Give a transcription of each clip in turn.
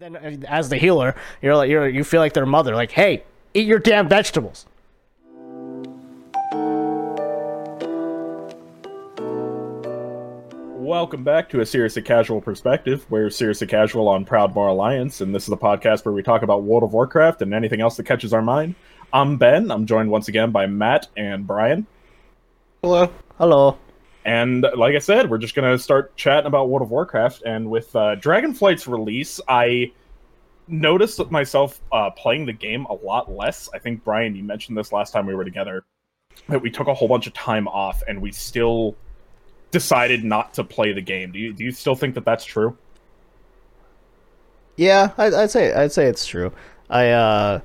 And then uh, as the healer, you're like you're you feel like their mother, like, hey, eat your damn vegetables. Welcome back to a Seriously Casual Perspective. We're Seriously Casual on Proudmoore Alliance, and this is the podcast where we talk about World of Warcraft and anything else that catches our mind. I'm Ben. I'm joined once again by Matt and Brian. Hello. Hello. And like I said, we're just to start chatting about World of Warcraft. And with uh, Dragonflight's release, I noticed myself uh, playing the game a lot less. I think, Brian, you mentioned this last time we were together that we took a whole bunch of time off and we still decided not to play the game. Do you, do you still think that that's true? Yeah, I'd, I'd say I'd say it's true. I uh,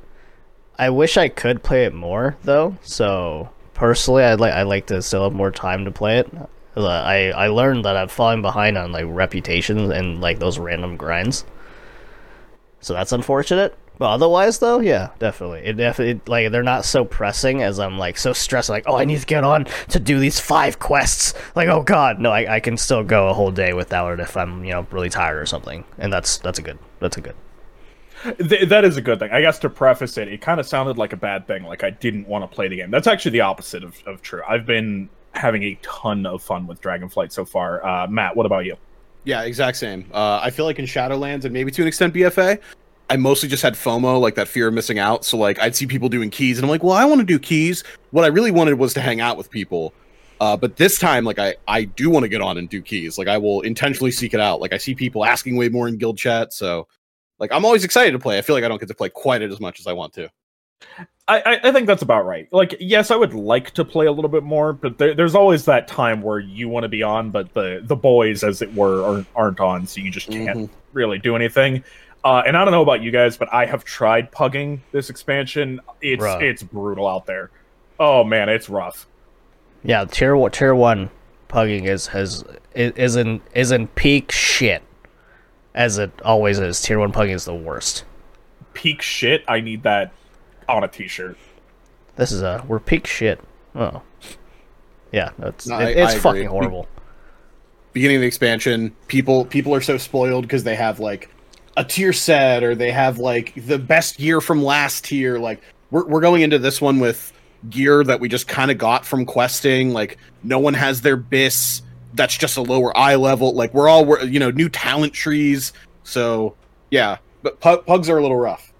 I wish I could play it more though. So personally, I'd like I like to still have more time to play it. I I learned that I'm falling behind on like reputation and like those random grinds. So that's unfortunate. But otherwise, though, yeah, definitely. It definitely like they're not so pressing as I'm like so stressed. Like, oh, I need to get on to do these five quests. Like, oh god, no, I, I can still go a whole day without it if I'm you know really tired or something. And that's that's a good that's a good. Th- that is a good thing. I guess to preface it, it kind of sounded like a bad thing. Like I didn't want to play the game. That's actually the opposite of, of true. I've been having a ton of fun with Dragonflight so far. Uh, Matt, what about you? Yeah, exact same. Uh, I feel like in Shadowlands and maybe to an extent BFA, I mostly just had FOMO, like that fear of missing out. So like I'd see people doing keys, and I'm like, well, I want to do keys. What I really wanted was to hang out with people. Uh, but this time, like I, I do want to get on and do keys. Like I will intentionally seek it out. Like I see people asking way more in guild chat, so like I'm always excited to play. I feel like I don't get to play quite as much as I want to. I, I think that's about right. Like, yes, I would like to play a little bit more, but there, there's always that time where you want to be on, but the the boys, as it were, aren't, aren't on, so you just can't mm-hmm. really do anything. Uh, and I don't know about you guys, but I have tried pugging this expansion. It's Bruh. it's brutal out there. Oh man, it's rough. Yeah, tier one, tier one pugging is has is in is in peak shit, as it always is. Tier one pugging is the worst. Peak shit. I need that on a t-shirt. This is a we're peak shit. Oh, yeah, that's no, it, I, it's I fucking horrible. Beginning of the expansion, people people are so spoiled because they have like a tier set or they have like the best gear from last tier. Like we're we're going into this one with gear that we just kind of got from questing. Like no one has their bis. That's just a lower eye level. Like we're all you know new talent trees. So yeah, but pugs are a little rough.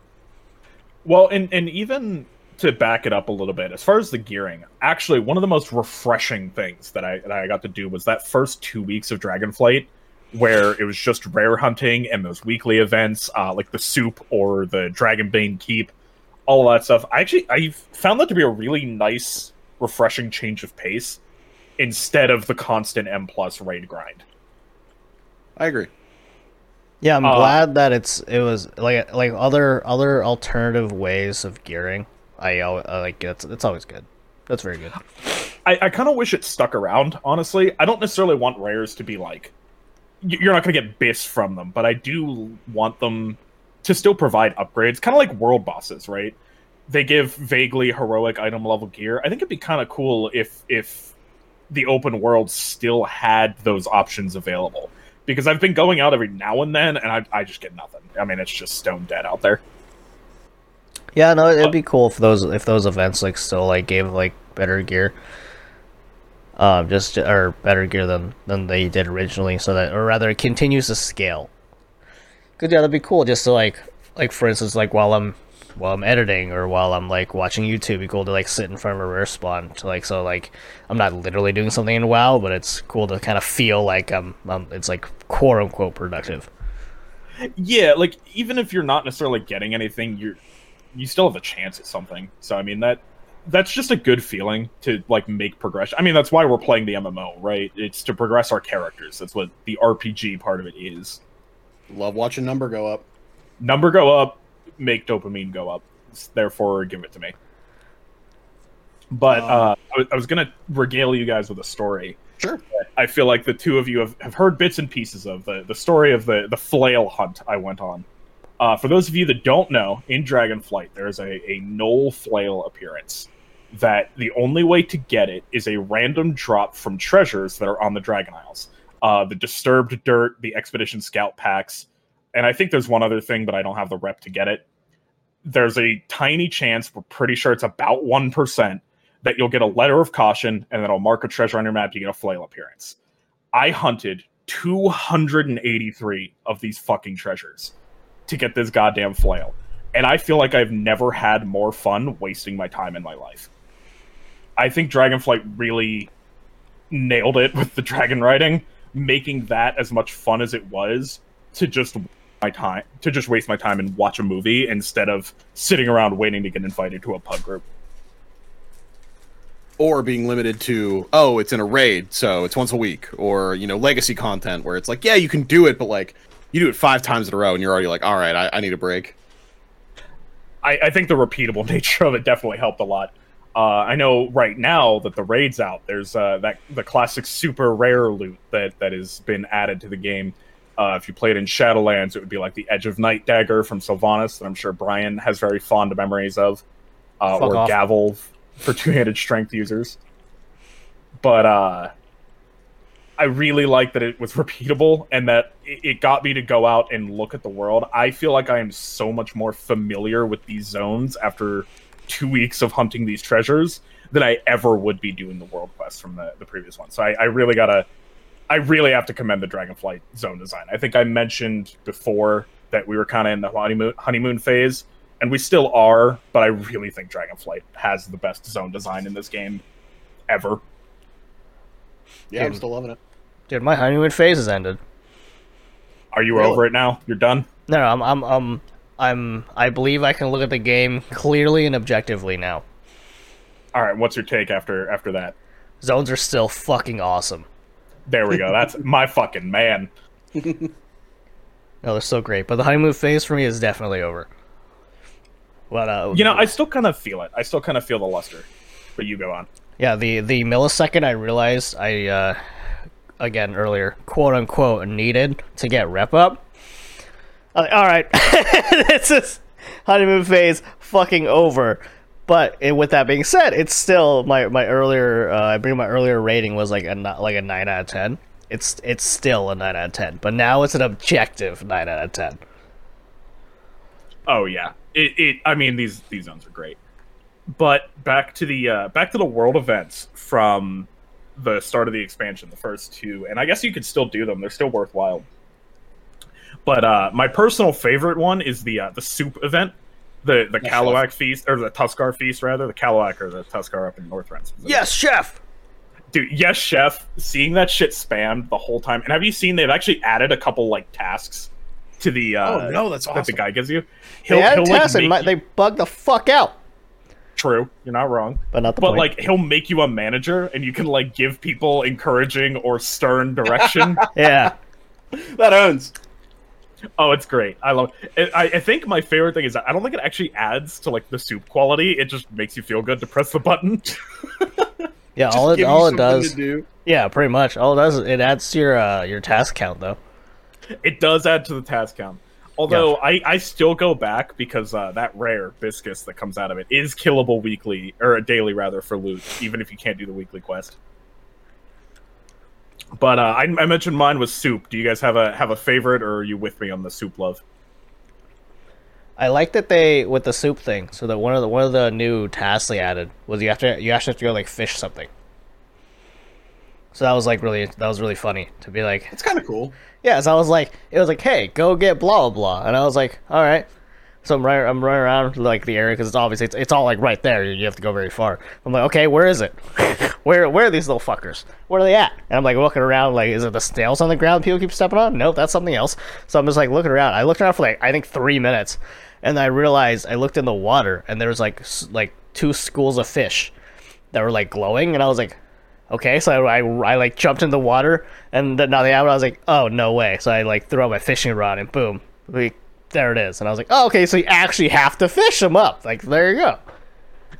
Well, and and even to back it up a little bit, as far as the gearing, actually one of the most refreshing things that I that I got to do was that first two weeks of Dragonflight where it was just rare hunting and those weekly events, uh, like the soup or the Dragonbane Keep, all that stuff. I actually I found that to be a really nice, refreshing change of pace instead of the constant M plus raid grind. I agree. Yeah, I'm uh, glad that it's it was like like other other alternative ways of gearing. I, I like it's it's always good. That's very good. I, I kind of wish it stuck around. Honestly, I don't necessarily want rares to be like you're not going to get bis from them, but I do want them to still provide upgrades, kind of like world bosses, right? They give vaguely heroic item level gear. I think it'd be kind of cool if if the open world still had those options available. Because I've been going out every now and then, and I, I just get nothing. I mean, it's just stone dead out there. Yeah, no, it'd be cool if those if those events like still like gave like better gear um, just or better gear than than they did originally, so that or rather it continues to scale. Cause yeah, that'd be cool. Just to like like for instance, like while I'm while I'm editing or while I'm like watching YouTube, it'd be cool to like sit in front of a rare spawn to like so like I'm not literally doing something in WoW, but it's cool to kind of feel like I'm, I'm it's like quote unquote productive. Yeah, like even if you're not necessarily getting anything, you're you still have a chance at something. So I mean that that's just a good feeling to like make progression. I mean, that's why we're playing the MMO, right? It's to progress our characters. That's what the RPG part of it is. Love watching number go up. Number go up, make dopamine go up. Therefore, give it to me. But um, uh, I, I was gonna regale you guys with a story. Sure. I feel like the two of you have, have heard bits and pieces of the, the story of the, the flail hunt I went on. Uh, for those of you that don't know, in Dragonflight, there's a, a Gnoll Flail appearance that the only way to get it is a random drop from treasures that are on the Dragon Isles. Uh, the Disturbed Dirt, the Expedition Scout packs, and I think there's one other thing, but I don't have the rep to get it. There's a tiny chance, we're pretty sure it's about 1%, that you'll get a letter of caution and then it'll mark a treasure on your map to get a flail appearance. I hunted 283 of these fucking treasures to get this goddamn flail. And I feel like I've never had more fun wasting my time in my life. I think Dragonflight really nailed it with the dragon riding, making that as much fun as it was to just my time to just waste my time and watch a movie instead of sitting around waiting to get invited to a pub group. or being limited to oh it's in a raid so it's once a week or you know legacy content where it's like yeah you can do it but like you do it five times in a row and you're already like all right i, I need a break I, I think the repeatable nature of it definitely helped a lot. Uh, I know right now that the raid's out. There's uh, that the classic super rare loot that that has been added to the game. Uh, if you played in Shadowlands, it would be like the Edge of Night dagger from Sylvanas that I'm sure Brian has very fond memories of, uh, or off. Gavel for two-handed strength users. But uh, I really like that it was repeatable and that it, it got me to go out and look at the world. I feel like I am so much more familiar with these zones after two weeks of hunting these treasures than I ever would be doing the world quest from the, the previous one. So I, I really gotta, I really have to commend the Dragonflight zone design. I think I mentioned before that we were kind of in the honeymoon honeymoon phase, and we still are. But I really think Dragonflight has the best zone design in this game ever. yeah i'm still loving it Dude, my honeymoon phase has ended. Are you Really? over it now? You're done. No, no, I'm, I'm, I'm, I'm. I believe I can look at the game clearly and objectively now. All right. What's your take after after that? Zones are still fucking awesome. There we go. That's my fucking man. No, they're so great. But the honeymoon phase for me is definitely over. But uh, You know, I still kind of feel it. I still kind of feel the luster. But you go on. yeah, the the millisecond I realized I, uh, again earlier, quote unquote, needed to get rep up. I'm like, all right, this is honeymoon phase fucking over. But it, with that being said, it's still my my earlier uh, I bring my earlier rating was like a like a nine out of ten. It's it's still a nine out of ten, but now it's an objective nine out of ten. Oh yeah. It, it I mean these these zones are great. But back to the uh, back to the world events from the start of the expansion, the first two, and I guess you could still do them. They're still worthwhile. But uh, my personal favorite one is the uh, the soup event, the the Yes, feast or the Tuskarr feast rather, the Kalu'ak or the Tuskarr up in Northrend. Yes, chef. dude yes chef seeing that shit spammed the whole time and have you seen they've actually added a couple like tasks to the uh Oh, no, that's awesome. that the guy gives you They had a like, and my, they bug the fuck out. true you're not wrong But not the but point. like he'll make you a manager and you can like give people encouraging or stern direction yeah. that owns oh it's great i love it. I, I think my favorite thing is that i don't think it actually adds to like the soup quality it just makes you feel good to press the button Yeah, Just all it all it does. to do. Yeah, pretty much. All it does is it adds to your uh, your task count though. It does add to the task count. Although I, I still go back because uh, that rare Bisquius that comes out of it is killable weekly or daily rather for loot, even if you can't do the weekly quest. But uh, I, I mentioned mine was soup. Do you guys have a have a favorite, or are you with me on the soup love? I like that they with the soup thing. So that one of the one of the new tasks they added was you have to you actually have to go like fish something. So that was like really that was really funny to be like it's kind of cool yeah. So I was like it was like hey go get blah blah blah and I was like all right. So I'm running I'm running around like the area because it's obviously it's, it's all like right there. You have to go very far. I'm like okay where is it? where where are these little fuckers? Where are they at? And I'm like looking around like is it the snails on the ground people keep stepping on? Nope, that's something else. So I'm just like looking around. I looked around for like I think three minutes, and I realized I looked in the water and there was like like two schools of fish that were like glowing, and I was like, okay. So I, I, I like jumped in the water, and then now have. I was like, oh no way. So I like threw out my fishing rod, and boom, like, there it is. And I was like, oh okay. So you actually have to fish them up. Like there you go.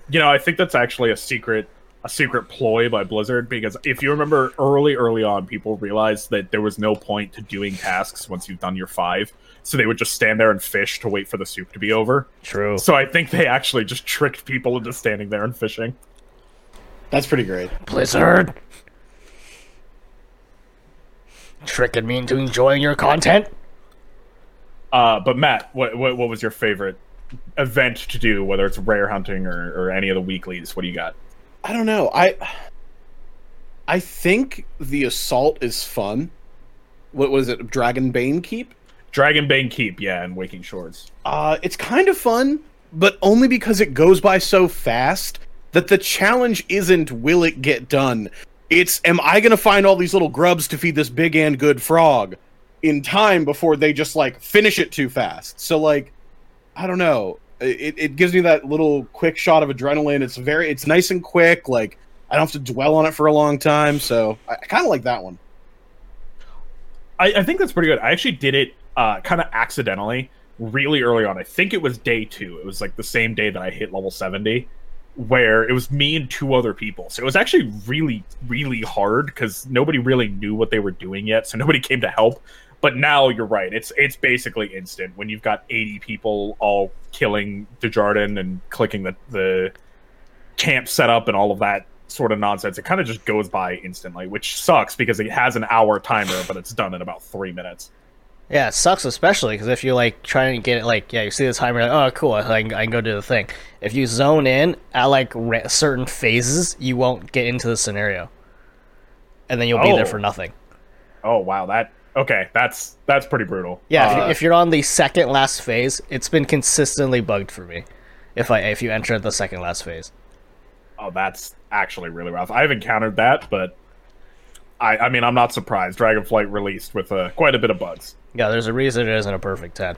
You know, I think that's actually a secret a secret ploy by Blizzard because if you remember early early on people realized that there was no point to doing tasks once you've done your 5 so they would just stand there and fish to wait for the soup to be over True. so I think they actually just tricked people into standing there and fishing that's pretty great Blizzard. Tricking me into enjoying your content. Uh, but Matt, what, what what was your favorite event to do? Whether it's rare hunting or, or any of the weeklies, what do you got? I don't know. I I think the assault is fun. What was it? Dragonbane Keep? Dragonbane Keep, yeah, and Waking Shores. Uh, it's kind of fun, but only because it goes by so fast that the challenge isn't will it get done. It's am I going to find all these little grubs to feed this big and good frog in time before they just like finish it too fast. So like I don't know. It, it gives me that little quick shot of adrenaline. It's very it's nice and quick. Like I don't have to dwell on it for a long time. So I, I kind of like that one. I, I think that's pretty good. I actually did it uh, kind of accidentally really early on. I think it was day two. It was like the same day that I hit level 70, where it was me and two other people. So it was actually really, really hard because nobody really knew what they were doing yet. So nobody came to help. But now you're right. It's it's basically instant when you've got 80 people all killing Djaradins and clicking the, the camp setup and all of that sort of nonsense. It kind of just goes by instantly, which sucks because it has an hour timer, but it's done in about three minutes. Yeah, it sucks especially because if you're like trying to get it, like yeah, you see the timer, like oh cool, I can, I can go do the thing. If you zone in at like re- certain phases, you won't get into the scenario, and then you'll be there Oh. for nothing. Oh wow, that okay. That's that's pretty brutal. Yeah, if, Uh, you, if you're on the second last phase, it's been consistently bugged for me. If I if you enter the second last phase, oh, that's actually really rough. I've encountered that, but I I mean I'm not surprised. Dragonflight released with uh, quite a bit of bugs. yeah, there's a reason it isn't a perfect ten.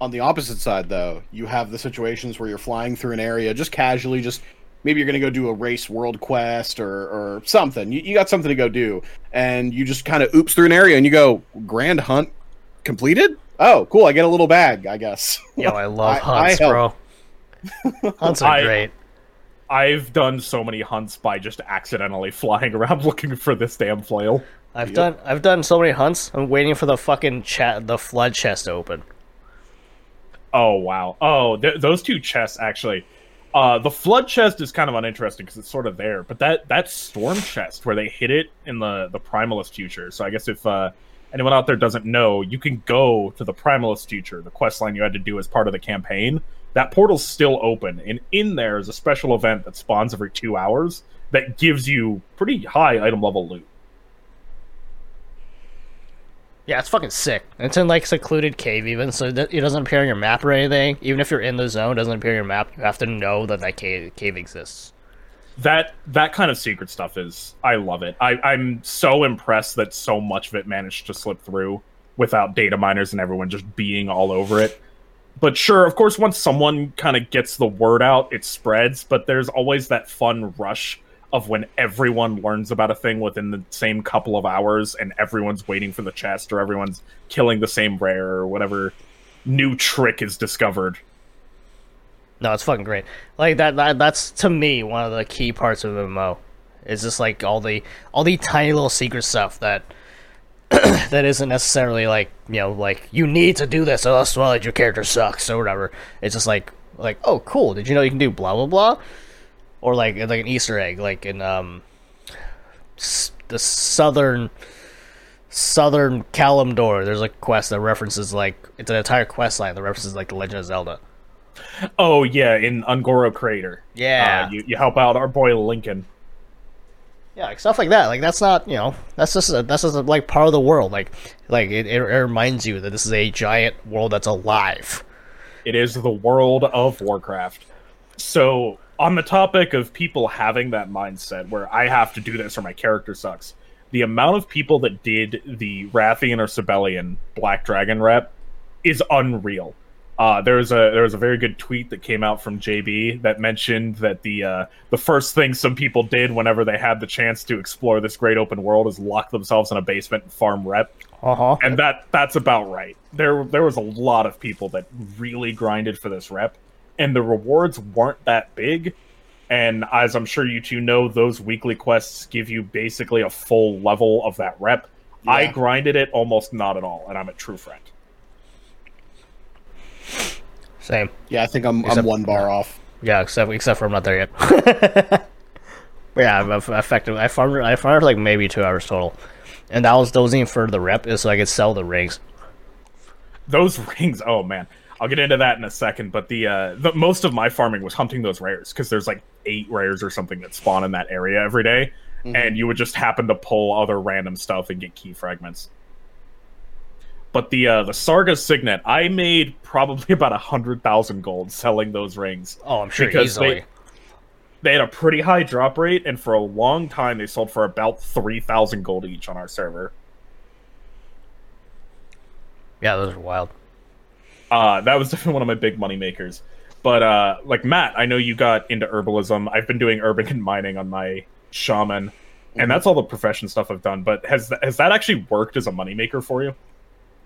On the opposite side, though, you have the situations where you're flying through an area just casually, just maybe you're going to go do a race world quest or, or something. You, you got something to go do, and you just kind of oops through an area and you go, Grand Hunt completed? Oh, cool. I get a little bag, I guess. Yo, I love I- hunts, I bro. hunts are I- great. I've done so many hunts by just accidentally flying around looking for this damn flail. I've done I've done so many hunts. I'm waiting for the fucking chat the flood chest to open. Oh wow. Oh, th- those two chests actually. Uh, the flood chest is kind of uninteresting because it's sort of there, but that that storm chest where they hit it in the the primalist future. So I guess if uh, anyone out there doesn't know, you can go to the primalist future, the quest line you had to do as part of the campaign. That portal's still open, and in there is a special event that spawns every two hours that gives you pretty high item level loot. Yeah, it's fucking sick. It's in like secluded cave even, so it doesn't appear on your map or anything. Even if you're in the zone, it doesn't appear on your map. You have to know that that cave, cave exists. that that kind of secret stuff is I love it. I, I'm so impressed that so much of it managed to slip through without data miners and everyone just being all over it. But sure, of course, once someone kind of gets the word out, it spreads. But there's always that fun rush of when everyone learns about a thing within the same couple of hours, and everyone's waiting for the chest, or everyone's killing the same rare, or whatever new trick is discovered. No, it's fucking great. Like that, that that's to me one of the key parts of MMO. It's just like all the all the tiny little secret stuff that that isn't necessarily like you know like you need to do this or else well your character sucks or whatever. It's just like like oh cool, did you know you can do blah blah blah, or like like an Easter egg like in um s- the southern southern Kalimdor. There's a quest that references like it's an entire quest line that references like the Legend of Zelda. Oh yeah, in Un'Goro Crater. Yeah. uh, you you help out our boy Linken. Yeah, like stuff like that. Like that's not, you know, that's just a, that's just a, like part of the world. Like like it, it, it reminds you that this is a giant world that's alive. It is the world of Warcraft. So, on the topic of people having that mindset where I have to do this or my character sucks, the amount of people that did the Wrathion or Sabellian Black Dragon rep is unreal. Uh, there was a there was a very good tweet that came out from JB that mentioned that the uh, the first thing some people did whenever they had the chance to explore this great open world is lock themselves in a basement and farm rep Uh huh. and that that's about right. There there was a lot of people that really grinded for this rep, and the rewards weren't that big. And as I'm sure you two know, those weekly quests give you basically a full level of that rep. I grinded it almost not at all, and I'm a true friend. Same. Yeah, I think I'm, I'm one bar off. Yeah, except except for I'm not there yet. yeah, I'm eff- effective. I farmed I farmed like maybe two hours total, and that was that wasn't even for the rep. Is so I could sell the rings. those rings. Oh man, I'll get into that in a second. But the uh, the most of my farming was hunting those rares because there's like eight rares or something that spawn in that area every day, Mhm. and you would just happen to pull other random stuff and get key fragments. But the uh, the Sargha Signet, I made probably about a hundred thousand gold selling those rings. Oh, I'm sure Because easily. they- They had a pretty high drop rate, and for a long time, they sold for about three thousand gold each on our server. Yeah, those are wild. Uh, that was definitely one of my big money makers. But uh, like Matt, I know you got into herbalism. I've been doing urban and mining on my shaman, and that's all the profession stuff I've done. But has th- has that actually worked as a moneymaker for you?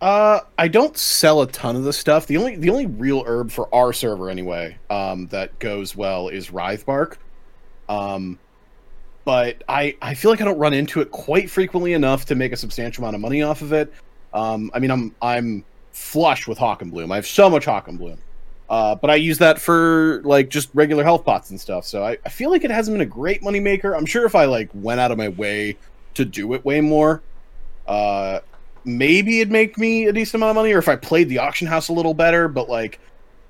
Uh, I don't sell a ton of the stuff. The only the only real herb for our server anyway, um, that goes well is Writhebark. Um, but I I feel like I don't run into it quite frequently enough to make a substantial amount of money off of it. Um, I mean I'm I'm flush with Hochenblume. I have so much Hochenblume. Uh, but I use that for like just regular health pots and stuff. So I, I feel like it hasn't been a great money maker. I'm sure if I like went out of my way to do it way more, uh, maybe it'd make me a decent amount of money, or if I played the auction house a little better. But like,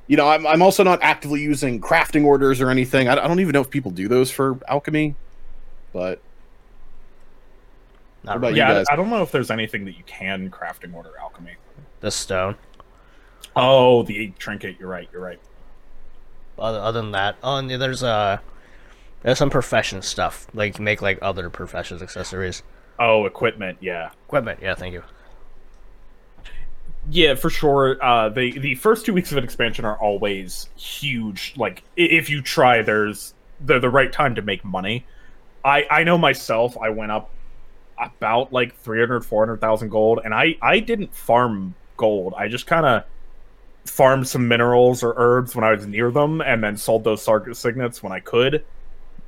you know, I'm I'm also not actively using crafting orders or anything. I, I don't even know if people do those for alchemy. But Not really. yeah. I, I don't know if there's anything that you can crafting order alchemy. The stone. Oh, the trinket. You're right. You're right. Other, other than that, oh, and there's uh, there's some profession stuff. Like you make like other professions accessories. Oh, equipment. Yeah. Equipment. Yeah, thank you. Yeah, for sure. Uh, the the first two weeks of an expansion are always huge. Like if you try, there's they're the right time to make money. I I know myself. I went up about like 300 400,000 gold and I I didn't farm gold. I just kind of farmed some minerals or herbs when I was near them and then sold those Sargha signets when I could.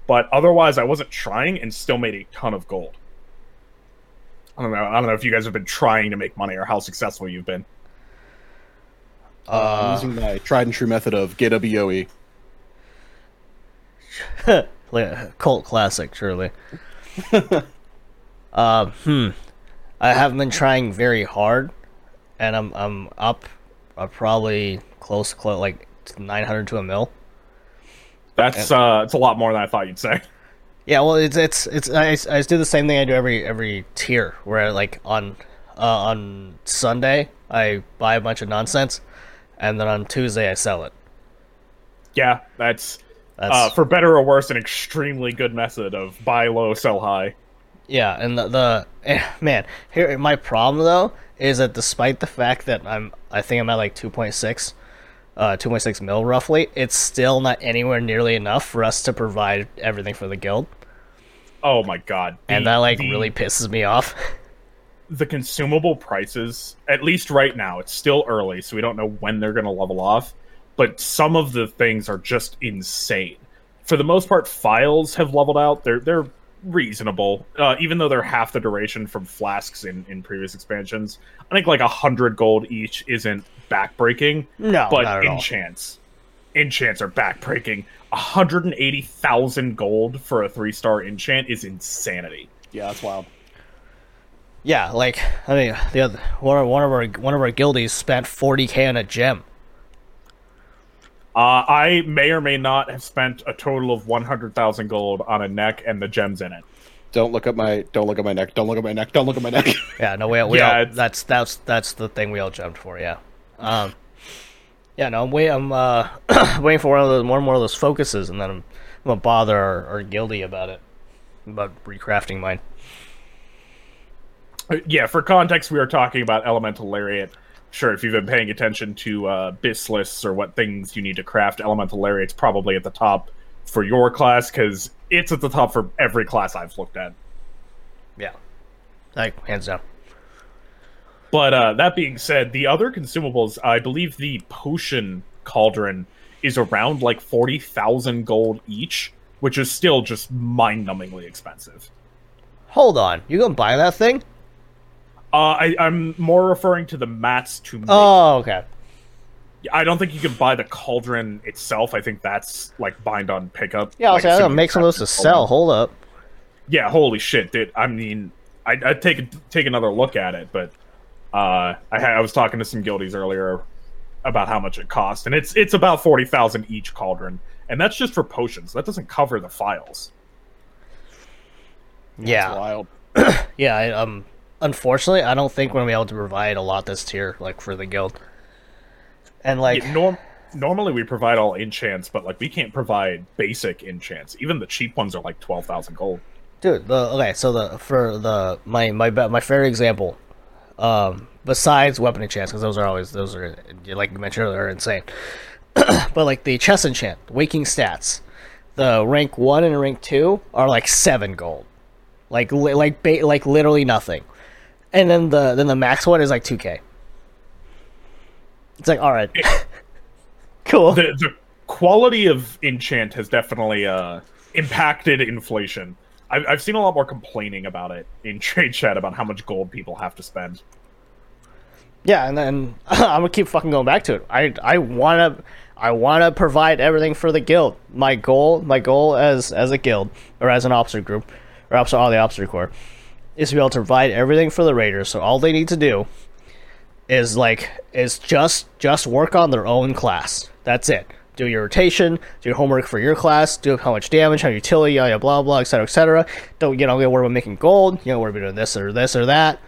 But otherwise I wasn't trying and still made a ton of gold. I don't know. I don't know if you guys have been trying to make money or how successful you've been. uh, Uh, using my tried and true method of get a BOE. like, cult classic, truly. um, hmm. I haven't been trying very hard, and I'm I'm up, uh, probably close, close like 900 to a mil. That's uh, it's a lot more than I thought you'd say. Yeah, well, it's it's it's I, I just do the same thing I do every every tier where like on uh, on Sunday I buy a bunch of nonsense, and then on Tuesday I sell it. Yeah, that's, That's uh, for better or worse an extremely good method of buy low, sell high. yeah, and the, the eh, man here my problem though is that despite the fact that I'm I think I'm at like two point six. Uh, 2.6 mil roughly. It's still not anywhere nearly enough for us to provide everything for the guild, Oh my god! and that like the- really pisses me off. the consumable prices, at least right now, it's still early, so we don't know when they're going to level off. But some of the things are just insane. For the most part, phials have leveled out. They're they're reasonable, uh, even though they're half the duration from flasks in in previous expansions. I think like a hundred gold each isn't backbreaking, no, but at all. enchants, enchants are backbreaking. 180,000 gold for a three star enchant is insanity. Yeah, that's wild. Yeah, like I mean, the other one of, one of our one of our guildies spent 40k on a gem. Uh, I may or may not have spent a total of 100,000 gold on a neck and the gems in it. Don't look at my don't look at my neck. Don't look at my neck. Don't look at my neck. Yeah, no, we, we Yeah, all, it's- that's that's that's the thing we all jumped for. Yeah, um, yeah, no, I'm wait, I'm uh, waiting for one of those more and more of those focuses, and then I'm, I'm gonna bother or, our guildie about it, about recrafting mine. Uh, Yeah, for context, we are talking about Elemental Lariat. Sure, if you've been paying attention to uh, BIS lists or what things you need to craft, Elemental Lariat's probably at the top for your class because it's at the top for every class I've looked at. Yeah, like hands down. But uh, that being said, the other consumables, I believe the potion cauldron is around like 40,000 gold each, which is still just mind numbingly expensive. Hold on, you gonna buy that thing? Uh, I, I'm more referring to the mats to make. Oh, okay. I don't think you can buy the cauldron itself. I think that's like bind on pickup. Yeah, I was like, like, I'm gonna make some of those to sell. cauldron. Hold up. Yeah, holy shit, dude. I mean, I'd, I'd take take another look at it, but Uh, I, I was talking to some guildies earlier about how much it costs, and it's it's about forty thousand each cauldron, and that's just for potions. That doesn't cover the phials. Yeah, It's wild. yeah. I, um, unfortunately, I don't think we're gonna be able to provide a lot this tier, like for the guild. And like, Yeah, norm- normally we provide all enchants, but like we can't provide basic enchants. Even the cheap ones are like twelve thousand gold. dude, the okay. So the for the my my my favorite example, um, besides weapon enchants, because those are always those are like you mentioned earlier, are insane. but like the chest enchant, waking stats, the rank one and rank two are like seven gold, like li- like ba- like literally nothing, and then the then the max one is like two k. It's like all right, cool. The the quality of enchant has definitely uh impacted inflation. I've I've seen a lot more complaining about it in trade chat about how much gold people have to spend. Yeah, and then I'm gonna keep fucking going back to it. I I wanna I wanna provide everything for the guild. My goal my goal as as a guild or as an officer group or officer all the officer corps is to be able to provide everything for the raiders. So all they need to do is like is just just work on their own class. That's it. Do your rotation, do your homework for your class, do how much damage, how utility, blah blah blah, etc. etc. Don't you know worried about making gold, you know, worry about doing this or this or that.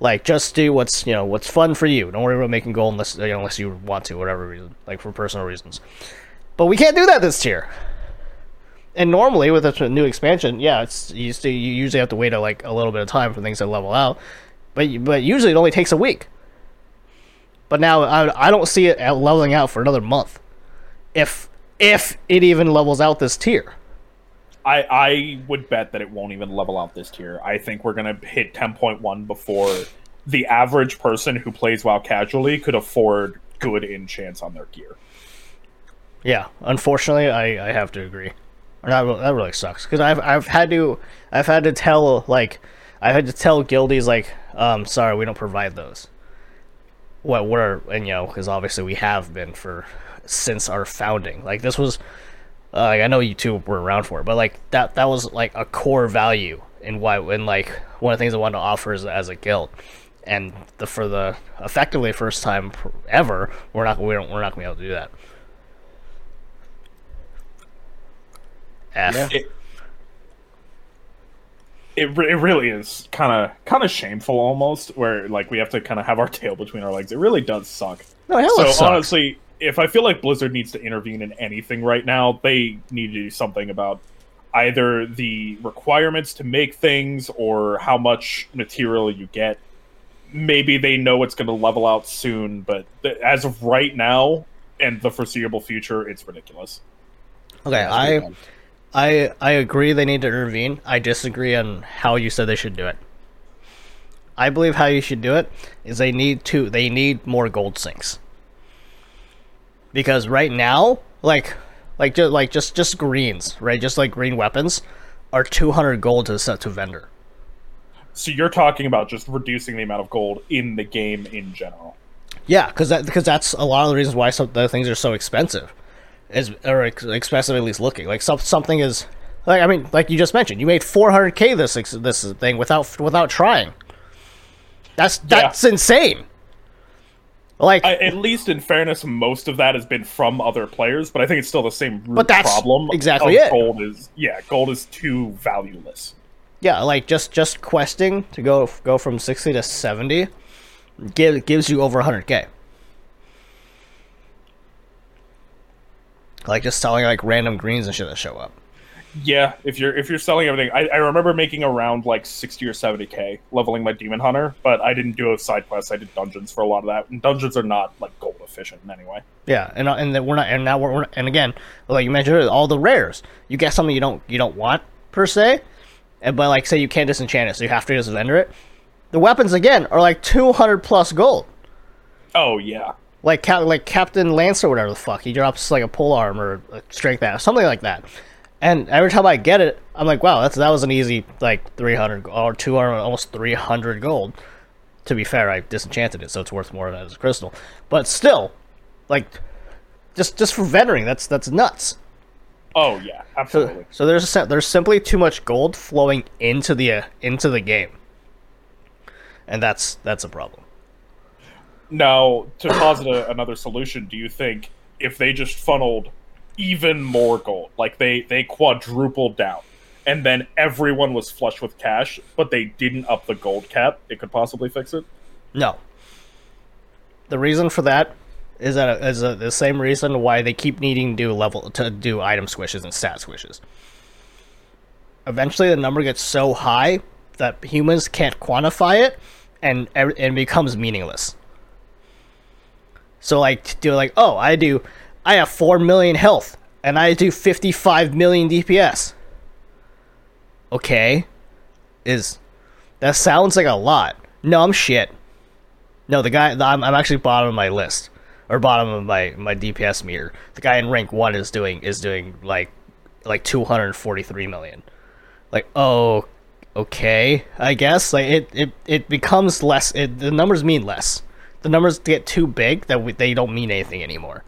Like just do what's you know what's fun for you. Don't worry about making gold unless you know, unless you want to, whatever reason, like for personal reasons. But we can't do that this tier. And normally with a new expansion, yeah, it's you, still, you usually have to wait a, like a little bit of time for things to level out. But but usually it only takes a week. But now I, I don't see it leveling out for another month, if if it even levels out this tier. I I would bet that it won't even level out this tier. I think we're gonna hit ten point one before the average person who plays WoW casually could afford good enchants on their gear. Yeah, unfortunately, I, I have to agree. That that really sucks because I've I've had to I've had to tell like I had to tell guildies like um sorry we don't provide those. What are and you know because obviously we have been for since our founding. Like this was uh, like I know you two were around for it, but like that that was like a core value in why and like one of the things I wanted to offer as, as a guild. And the for the effectively first time ever, we're not we don't we're not gonna be able to do that. F. Yeah. It it, re- it really is kind of kind of shameful almost where like we have to kind of have our tail between our legs. It really does suck. No, hell so it sucks. honestly, if I feel like Blizzard needs to intervene in anything right now, they need to do something about either the requirements to make things or how much material you get. Maybe they know it's going to level out soon, but th- as of right now and the foreseeable future, it's ridiculous. Okay, I I I agree they need to intervene. I disagree on how you said they should do it. I believe how you should do it is they need to they need more gold sinks. Because right now, like like just like just just greens, right? Just like green weapons are 200 gold to set to vendor. So you're talking about just reducing the amount of gold in the game in general. Yeah, because that because that's a lot of the reasons why some the things are so expensive, is or ex- expensive at least looking. Like some something is like I mean, like you just mentioned, you made 400k this this thing without without trying. That's that's insane. Like, I, at least in fairness, most of that has been from other players, but I think it's still the same root But that's problem. exactly it. Gold is yeah, gold is too valueless. yeah, like just just questing to go go from 60 to 70 give, gives you over 100k. Like just selling like random greens and shit that show up. Yeah, if you're if you're selling everything, I, I remember making around like sixty or seventy k leveling my demon hunter, but I didn't do a side quest. I did dungeons for a lot of that, and dungeons are not like gold efficient in any way. Yeah, and uh, and then we're not, and now we're, we're and again, like you mentioned, all the rares. You get something you don't you don't want per se, and but like say you can't disenchant it, so you have to just vendor it. The weapons again are like two hundred plus gold. Oh yeah, Like Cap, like Captain Lance or whatever the fuck, he drops like a pole arm or a strength ass, something like that. And every time I get it, I'm like, wow, that's that was an easy like three hundred or two hundred, almost three hundred gold. To be fair, I disenchanted it, so it's worth more than as a crystal. But still, like, just just for vendoring, that's that's nuts. oh yeah, absolutely. so there's a, there's simply too much gold flowing into the uh, into the game, and that's that's a problem. Now, to posit a, another solution, do you think if they just funneled even more gold, like they they quadrupled down, and then everyone was flush with cash, but they didn't up the gold cap, it could possibly fix it? No. The reason for that is that is uh the same reason why they keep needing to level to do item squishes and stat squishes. Eventually, the number gets so high that humans can't quantify it, and and becomes meaningless. So like, do like, oh, I do, I have four million health, and I do fifty-five million DPS. Okay, is that sounds like a lot? No, I'm shit. No, the guy I'm, I'm actually bottom of my list or bottom of my my DPS meter. The guy in rank one is doing is doing like like 243 million. Like oh, okay, I guess like it it it becomes less. It, the numbers mean less. The numbers get too big that we, they don't mean anything anymore.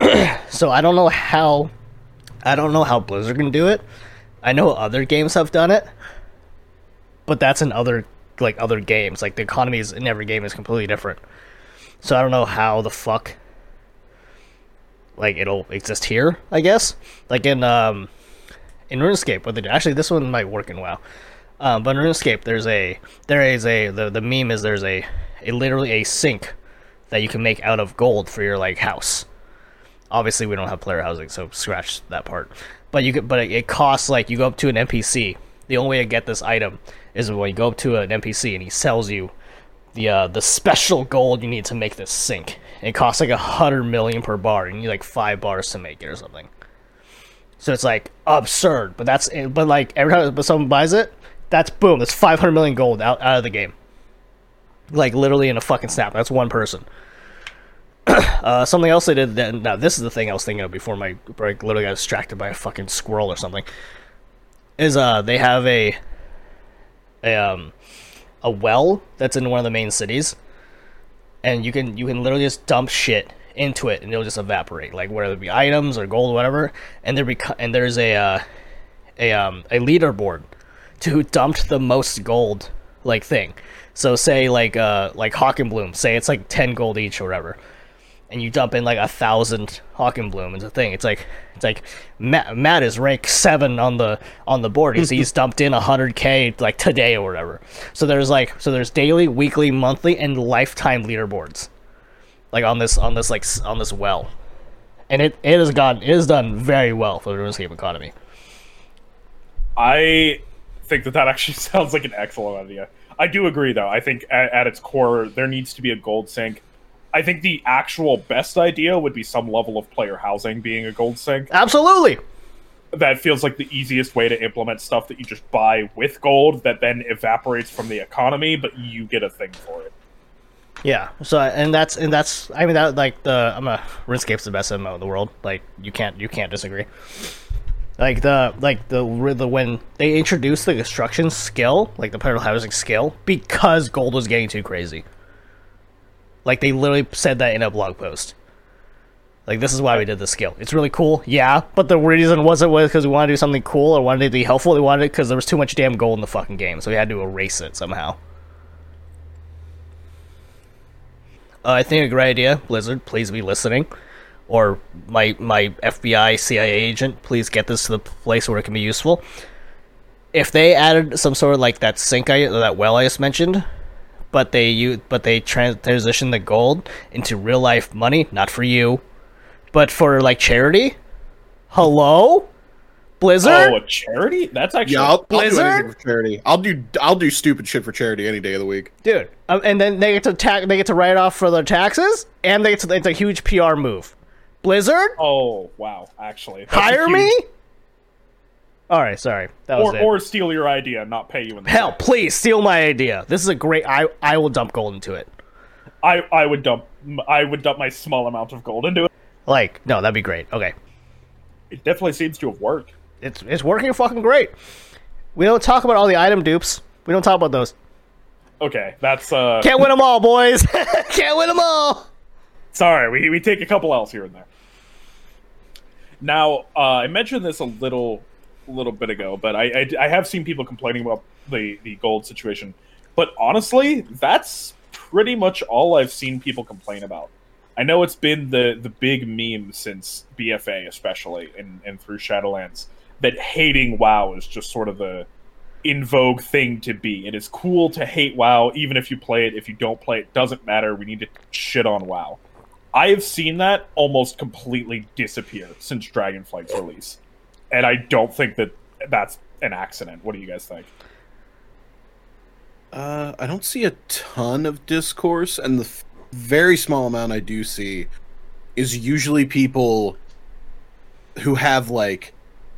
so I don't know how I don't know how Blizzard can do it. I know other games have done it, but that's in other like other games. Like the economies in every game is completely different. So I don't know how the fuck like it'll exist here. I guess like in um in RuneScape, do. Actually, this one might work in WoW. Um, but in RuneScape, there's a there is a the the meme is there's a a literally a sink that you can make out of gold for your like house. Obviously, we don't have player housing, so scratch that part. But you could, but it, costs like you go up to an NPC. The only way to get this item is when you go up to an NPC and he sells you the uh, the special gold you need to make this sink. It costs like a hundred million per bar. and You need like five bars to make it or something. So it's like absurd, but that's but like every time but someone buys it, that's boom, that's five hundred million gold out, out of the game. Like literally in a fucking snap. That's one person. uh, something else they did. Then now this is the thing I was thinking of before my break. Literally got distracted by a fucking squirrel or something. Is uh they have a a um a well that's in one of the main cities, and you can you can literally just dump shit into it and it'll just evaporate, like whether it be items or gold, or whatever. And there be and there's a uh, a um a leaderboard to who dumped the most gold like thing. So say like uh like Hochenblume, say it's like ten gold each or whatever and you dump in like a thousand Hochenblume into the thing. It's like it's like Matt, Matt is rank seven on the on the board. He's he's dumped in hundred k like today or whatever. So there's like so there's daily, weekly, monthly, and lifetime leaderboards, like on this on this like on this well, and it it has gone it has done very well for the RuneScape economy. I think that that actually sounds like an excellent idea. I do agree, though. I think at, at its core, there needs to be a gold sink. I think the actual best idea would be some level of player housing being a gold sink. Absolutely. That feels like the easiest way to implement stuff that you just buy with gold that then evaporates from the economy, but you get a thing for it. Yeah. So and that's and that's I mean that like the I'm a RuneScape's the best MMO in the world. Like you can't you can't disagree. Like the like the the when they introduced the construction skill, like the player housing skill, because gold was getting too crazy. Like they literally said that in a blog post. Like this is why we did this skill. It's really cool, yeah. But the reason wasn't was because we wanted to do something cool or wanted it to be helpful. We wanted it because there was too much damn gold in the fucking game, so we had to erase it somehow. Uh, I think a great idea, Blizzard. Please be listening, or my my FBI CIA agent. Please get this to the place where it can be useful. If they added some sort of like that sink I that well I just mentioned, but they you but they trans- transition the gold into real life money, not for you, but for like charity. Hello, Blizzard. Oh, a charity? That's actually Yeah, I'll, I'll do anything for charity. I'll do I'll do stupid shit for charity any day of the week. dude. Um, and then they get to ta- they get to write off for their taxes, and they get to, it's a huge PR move. Blizzard, Oh wow! Actually, hire huge- me. All right, sorry, that was or it. or steal your idea, and not pay you in the Hell, same. please steal my idea. This is a great. I I will dump gold into it. I I would dump I would dump my small amount of gold into it. Like, no, that'd be great. Okay, It definitely seems to have worked. it's it's working fucking great. We don't talk about all the item dupes. We don't talk about those. Okay, that's uh. Can't win them all, boys. Can't win them all. Sorry, we, we take a couple else here and there. Now, uh, I mentioned this a little little bit ago, but I, I, I have seen people complaining about the, the gold situation. But honestly, that's pretty much all I've seen people complain about. I know it's been the the big meme since BFA, especially and and through Shadowlands, that hating WoW is just sort of the in vogue thing to be. It is cool to hate WoW, even if you play it. If you don't play it, doesn't matter. We need to shit on WoW. I have seen that almost completely disappear since Dragonflight's release, and I don't think that that's an accident. What do you guys think? Uh, I don't see a ton of discourse, and the f- very small amount I do see is usually people who have like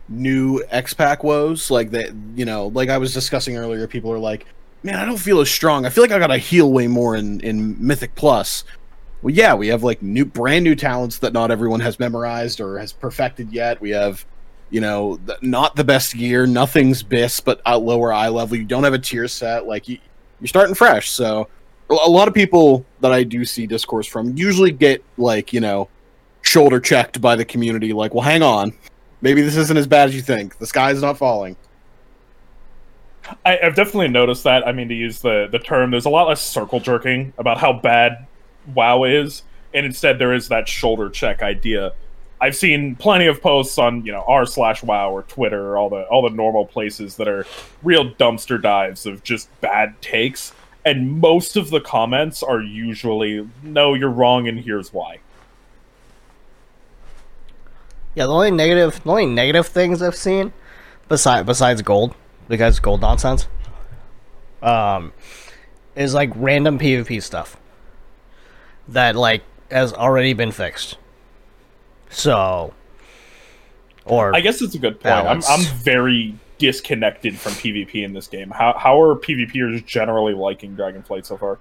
new X-Pack woes, like that. You know, like I was discussing earlier, people are like, "Man, I don't feel as strong. I feel like I gotta heal way more in in Mythic Plus." Well, yeah, we have like new, brand new talents that not everyone has memorized or has perfected yet. We have you know, not the best gear. Nothing's BIS, but at lower eye level. You don't have a tier set. Like you, you're starting fresh. So a lot of people that I do see discourse from usually get like you know shoulder checked by the community. Like, well, hang on, maybe this isn't as bad as you think. The sky is not falling. I, I've definitely noticed that. I mean, to use the the term, there's a lot less circle jerking about how bad WoW is, and instead there is that shoulder check idea. I've seen plenty of posts on you know r slash WoW or Twitter or all the all the normal places that are real dumpster dives of just bad takes, and most of the comments are usually no, you're wrong, and here's why. Yeah, the only negative, the only negative things I've seen, besides besides gold, because gold nonsense, um, is like random PvP stuff that like has already been fixed. So, or I guess it's a good point. I'm I'm very disconnected from PvP in this game. How how are PvPers generally liking Dragonflight so far?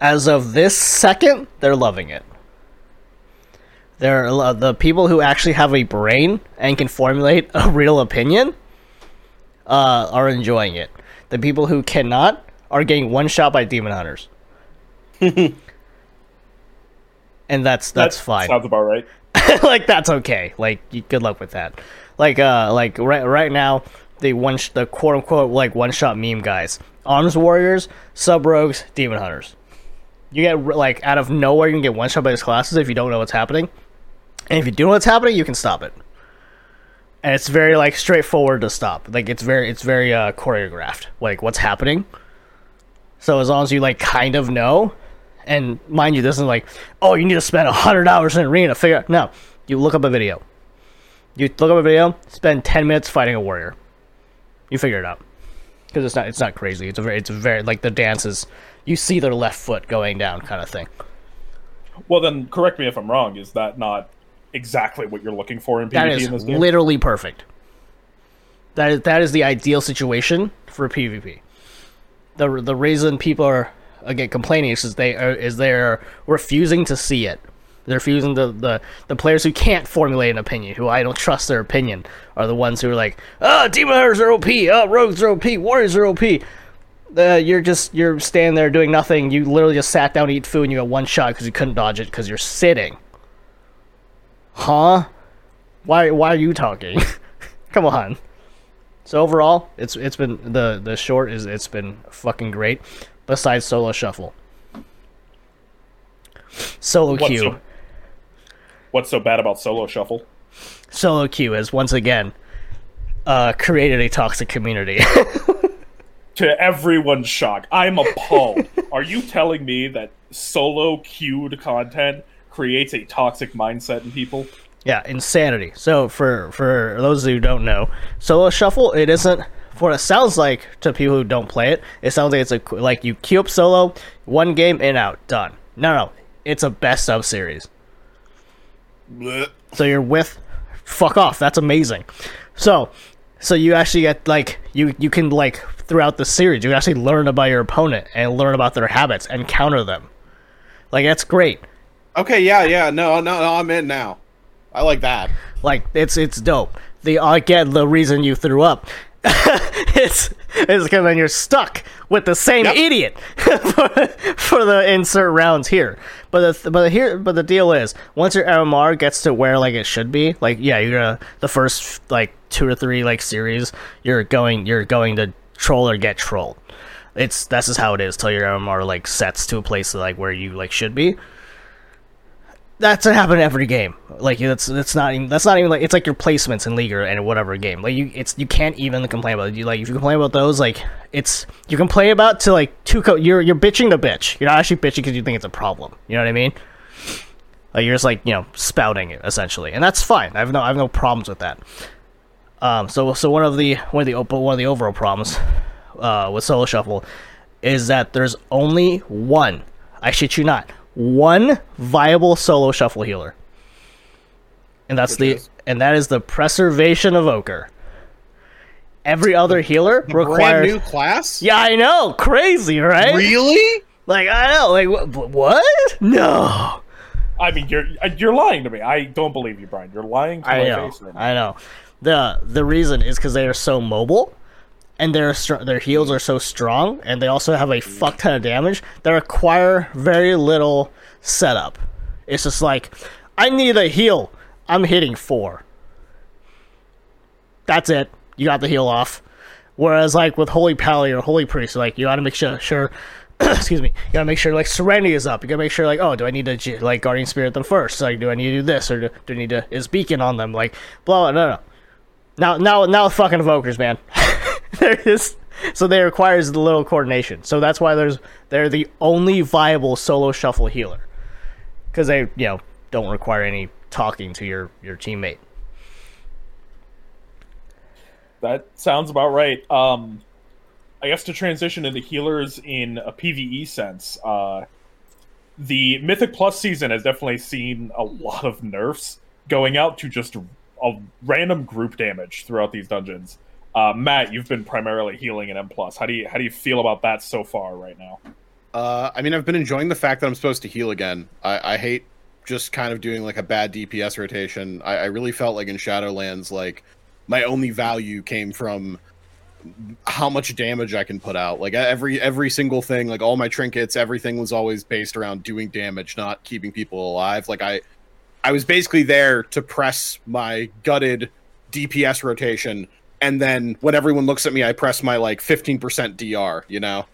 as of this second, they're loving it. They're uh, the people who actually have a brain and can formulate a real opinion uh, are enjoying it. The people who cannot are getting one shot by demon hunters, and that's that's That fine. Sounds about right. like that's okay. Like good luck with that. Like uh like right right now the one sh- the quote unquote like one shot meme guys, arms warriors, sub rogues, demon hunters. You get like out of nowhere you can get one shot by these classes if you don't know what's happening, and if you do know what's happening, you can stop it. And it's very like straightforward to stop. Like it's very it's very uh choreographed. Like what's happening. So as long as you like kind of know, and mind you, this isn't like, oh, you need to spend hundred hours in arena to figure out. No, you look up a video. You look up a video, spend ten minutes fighting a warrior. You figure it out because it's not it's not crazy. It's a very it's a very like the dances. You see their left foot going down, kind of thing. Well, then correct me if I'm wrong. Is that not exactly what you're looking for in That PvP is in this game? literally perfect. That is that is the ideal situation for PvP. The the reason people are again complaining is they uh, are is they're refusing to see it. They're refusing the, the the players who can't formulate an opinion, who I don't trust their opinion, are the ones who are like, oh, demon hunters are OP, oh, ah, rogues are OP, warriors are OP. Uh, you're just you're standing there doing nothing. You literally just sat down to eat food and you got one shot because you couldn't dodge it because you're sitting. Huh? Why why are you talking? Come on. So overall, it's it's been the the short is it's been fucking great. Besides solo shuffle, solo What's queue, so, what's so bad about solo shuffle? solo queue has once again uh, created a toxic community. To everyone's shock, I'm appalled. Are you telling me that solo queued content creates a toxic mindset in people? Yeah, insanity. So for for those who don't know, solo shuffle it isn't for what it sounds like to people who don't play it. It sounds like it's a like you queue up solo, one game in out, done. No, no, it's a best of series. Blech. So you're with, fuck off. That's amazing. So, so you actually get like you you can like throughout the series you can actually learn about your opponent and learn about their habits and counter them. Like that's great. Okay, yeah, yeah, no, no, no, I'm in now. I like that. Like it's it's dope. The again the reason you threw up. it's it's because then you're stuck with the same Yep. idiot for, for the insert rounds here. But the but here but the deal is once your MMR gets to where like it should be, like yeah, you're gonna the first like two or three like series, you're going you're going to troll or get trolled. It's that's just how it is till your MMR like sets to a place like where you like should be. That's what happen in every game. Like that's that's not even that's not even like it's like your placements in league or and whatever game. Like you it's you can't even complain about it. You like if you complain about those like it's you complain about to like two co- you're you're bitching the bitch. You're not actually bitching because you think it's a problem. You know what I mean? Like you're just like you know spouting it essentially, and that's fine. I have no I have no problems with that. Um, so so one of the one of the one of the overall problems uh, with solo shuffle is that there's only one. I shit you not, one viable solo shuffle healer, and that's Which the is? and that is the preservation evoker. Every other healer Brand requires. new class? Yeah, I know, crazy, right? Really? Like I know, like wh- what? No. I mean, you're uh, you're lying to me. I don't believe you, Brian. You're lying to I my know. face right now. I know. the The reason is because they are so mobile, and their their heals are so strong, and they also have a fuck ton of damage that require very little setup. It's just like, I need a heal. I'm hitting four. That's it. You got the heal off. Whereas like with Holy Pally or Holy Priest, like you gotta make sure, sure excuse me, you gotta make sure like Serenity is up. You gotta make sure like, oh, do I need to like Guardian Spirit them first? Like, do I need to do this or do, do I need to is Beacon on them? Like, blah, blah, no, no. Now, now, now, fucking evokers, man. there is so they requires the little coordination. So that's why there's they're the only viable solo shuffle healer because they you know don't require any talking to your your teammate. That sounds about right. Um, I guess to transition into healers in a PVE sense, uh, the Mythic Plus season has definitely seen a lot of nerfs going out to just a random group damage throughout these dungeons. Uh, Matt, you've been primarily healing in M plus. How do you how do you feel about that so far right now? Uh, I mean, I've been enjoying the fact that I'm supposed to heal again. I, I hate just kind of doing like a bad DPS rotation. I, I really felt like in Shadowlands, like my only value came from how much damage I can put out. Like every every single thing, like all my trinkets, everything was always based around doing damage, not keeping people alive. Like I, I was basically there to press my gutted DPS rotation, and then when everyone looks at me, I press my like 15% DR. You know.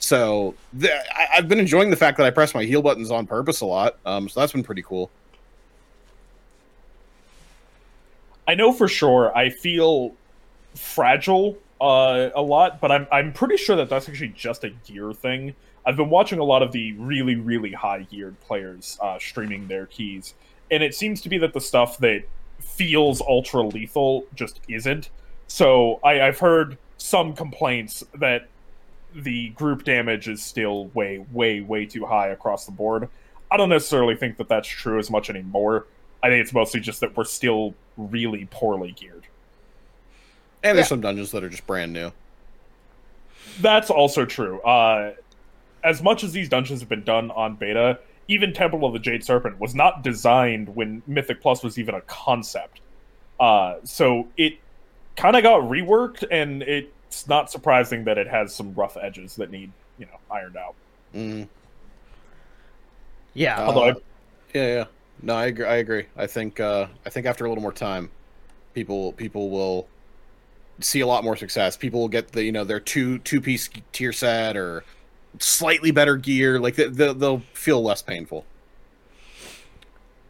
So th- I- I've been enjoying the fact that I press my heal buttons on purpose a lot. Um, so that's been pretty cool. I know for sure I feel fragile uh, a lot, but I'm I'm pretty sure that that's actually just a gear thing. I've been watching a lot of the really really high geared players uh, streaming their keys, and it seems to be that the stuff that feels ultra lethal just isn't. So I, I've heard some complaints that the group damage is still way way way too high across the board. I don't necessarily think that that's true as much anymore. I think it's mostly just that we're still really poorly geared. And there's Yeah. some dungeons that are just brand new. That's also true. Uh, as much as these dungeons have been done on beta, even Temple of the Jade Serpent was not designed when Mythic Plus was even a concept. Uh, so it kind of got reworked, and it's not surprising that it has some rough edges that need, you know, ironed out. Mm. Yeah, Uh, Although I- yeah, yeah. No, I agree. I agree. I think uh, I think after a little more time, people people will see a lot more success. People will get the you know their two two piece tier set or slightly better gear. Like they, they, they'll feel less painful.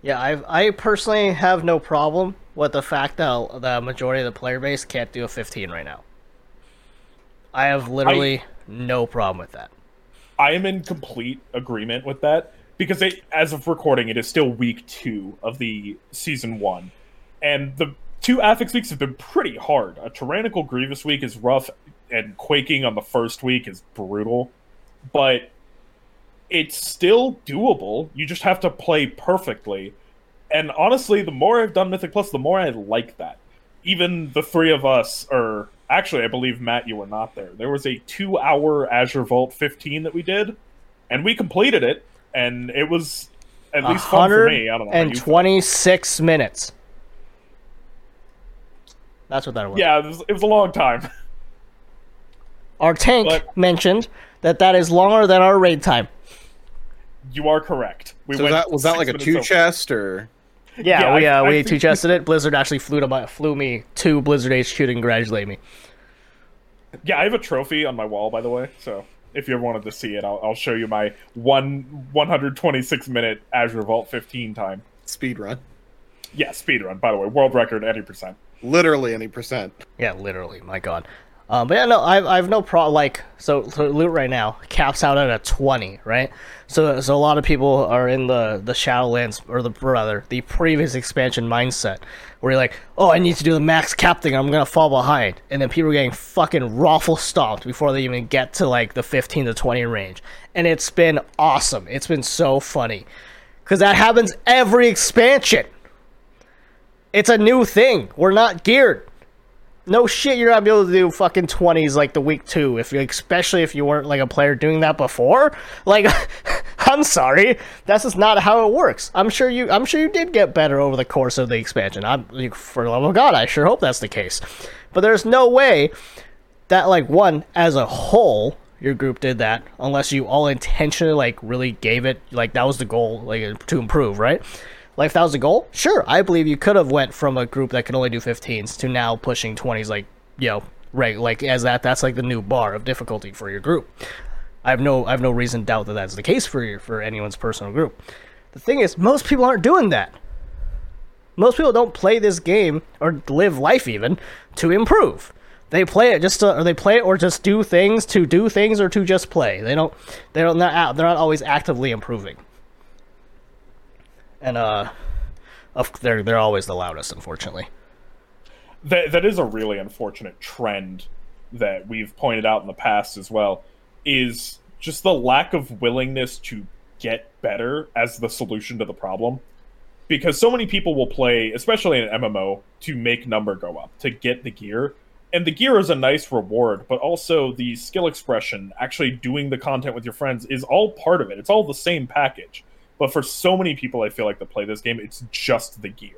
Yeah, I I personally have no problem with the fact that the majority of the player base can't do a 15 right now. I have literally no problem with that. I am in complete agreement with that because it, as of recording, it is still week two of the season one, and the two affix weeks have been pretty hard. A tyrannical grievous week is rough, and quaking on the first week is brutal, but it's still doable. You just have to play perfectly. And honestly, the more I've done Mythic Plus, the more I like that. Even the three of us, or actually, I believe Matt, you were not there. There was a two-hour Azure Vault 15 that we did, and we completed it, and it was at least fun for me. I don't know. how you felt. 126 minutes. That's what that was. Yeah, it was, it was a long time. Our tank But- mentioned that that is longer than our raid time. You are correct. We So was went that was that like a two over. chest or? Yeah, Yeah, we I- uh, I we think- two chested it. Blizzard actually flew to my flew me to Blizzard HQ to congratulate me. Yeah, I have a trophy on my wall, by the way. So If you ever wanted to see it, I'll, I'll show you my one 126 minute Azure Vault 15 time. Speed run. Yeah, speed run. By the way, world record any percent. Literally any percent. Yeah, literally. My God. Um, but yeah, no, I've I've no problem. Like, so, so loot right now caps out at a twenty, right? So so a lot of people are in the the Shadowlands or the rather the previous expansion mindset, where you're like, oh, I need to do the max cap thing. I'm gonna fall behind, and then people are getting fucking raffle stomped before they even get to like the fifteen to twenty range, and it's been awesome. It's been so funny, because that happens every expansion. It's a new thing. We're not geared no shit you're not be able to do fucking 20s like the week two if you especially if you weren't like a player doing that before. Like i'm sorry. That's just not how it works. I'm sure you i'm sure you did get better over the course of the expansion. I'm for the love of god i sure hope that's the case. But there's no way that like one as a whole your group did that unless you all intentionally like really gave it like that was the goal like to improve right like if that was a goal, sure, I believe you could have went from a group that can only do 15s to now pushing 20s, like you know, right, like as that that's like the new bar of difficulty for your group. I have no I have no reason to doubt that that's the case for your for anyone's personal group. The thing is, most people aren't doing that. Most people don't play this game or live life even to improve. They play it just to, or they play it or just do things to do things or to just play. They don't they don't not they're not always actively improving and uh, they're they're always the loudest, unfortunately. That that is a really unfortunate trend that we've pointed out in the past as well. Is just the lack of willingness to get better as the solution to the problem. Because so many people will play, especially in an MMO, to make number go up, to get the gear. And the gear is a nice reward, but also the skill expression, actually doing the content with your friends, is all part of it. It's all the same package. But for so many people, I feel like that play this game, it's just the gear.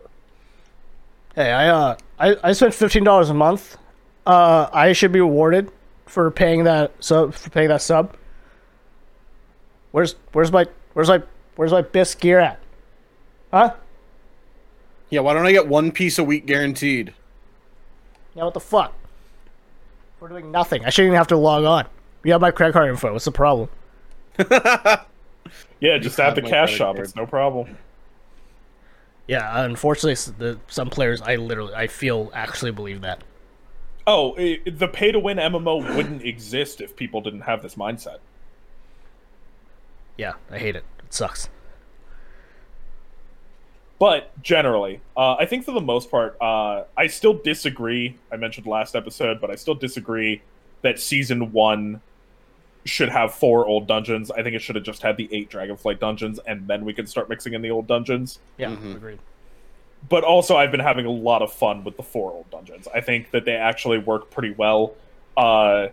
Hey, I uh, I, I spent fifteen dollars a month. Uh, I should be rewarded for paying that sub for paying that sub. Where's where's my where's my where's my best gear at? Huh? Yeah, why don't I get one piece a week guaranteed? Yeah, what the fuck? We're doing nothing. I shouldn't even have to log on. You have my credit card info. What's the problem? Yeah, just at the cash shop. Card. It's no problem. Yeah, unfortunately, the, some players I literally I feel actually believe that. Oh, it, the pay to win MMO wouldn't exist if people didn't have this mindset. Yeah, I hate it. It sucks. But generally, uh, I think for the most part, uh, I still disagree. I mentioned last episode, but I still disagree that season one should have four old dungeons. I think it should have just had the eight Dragonflight dungeons, and then we could start mixing in the old dungeons. Yeah, mm-hmm. agreed. But also, I've been having a lot of fun with the four old dungeons. I think that they actually work pretty well. Uh,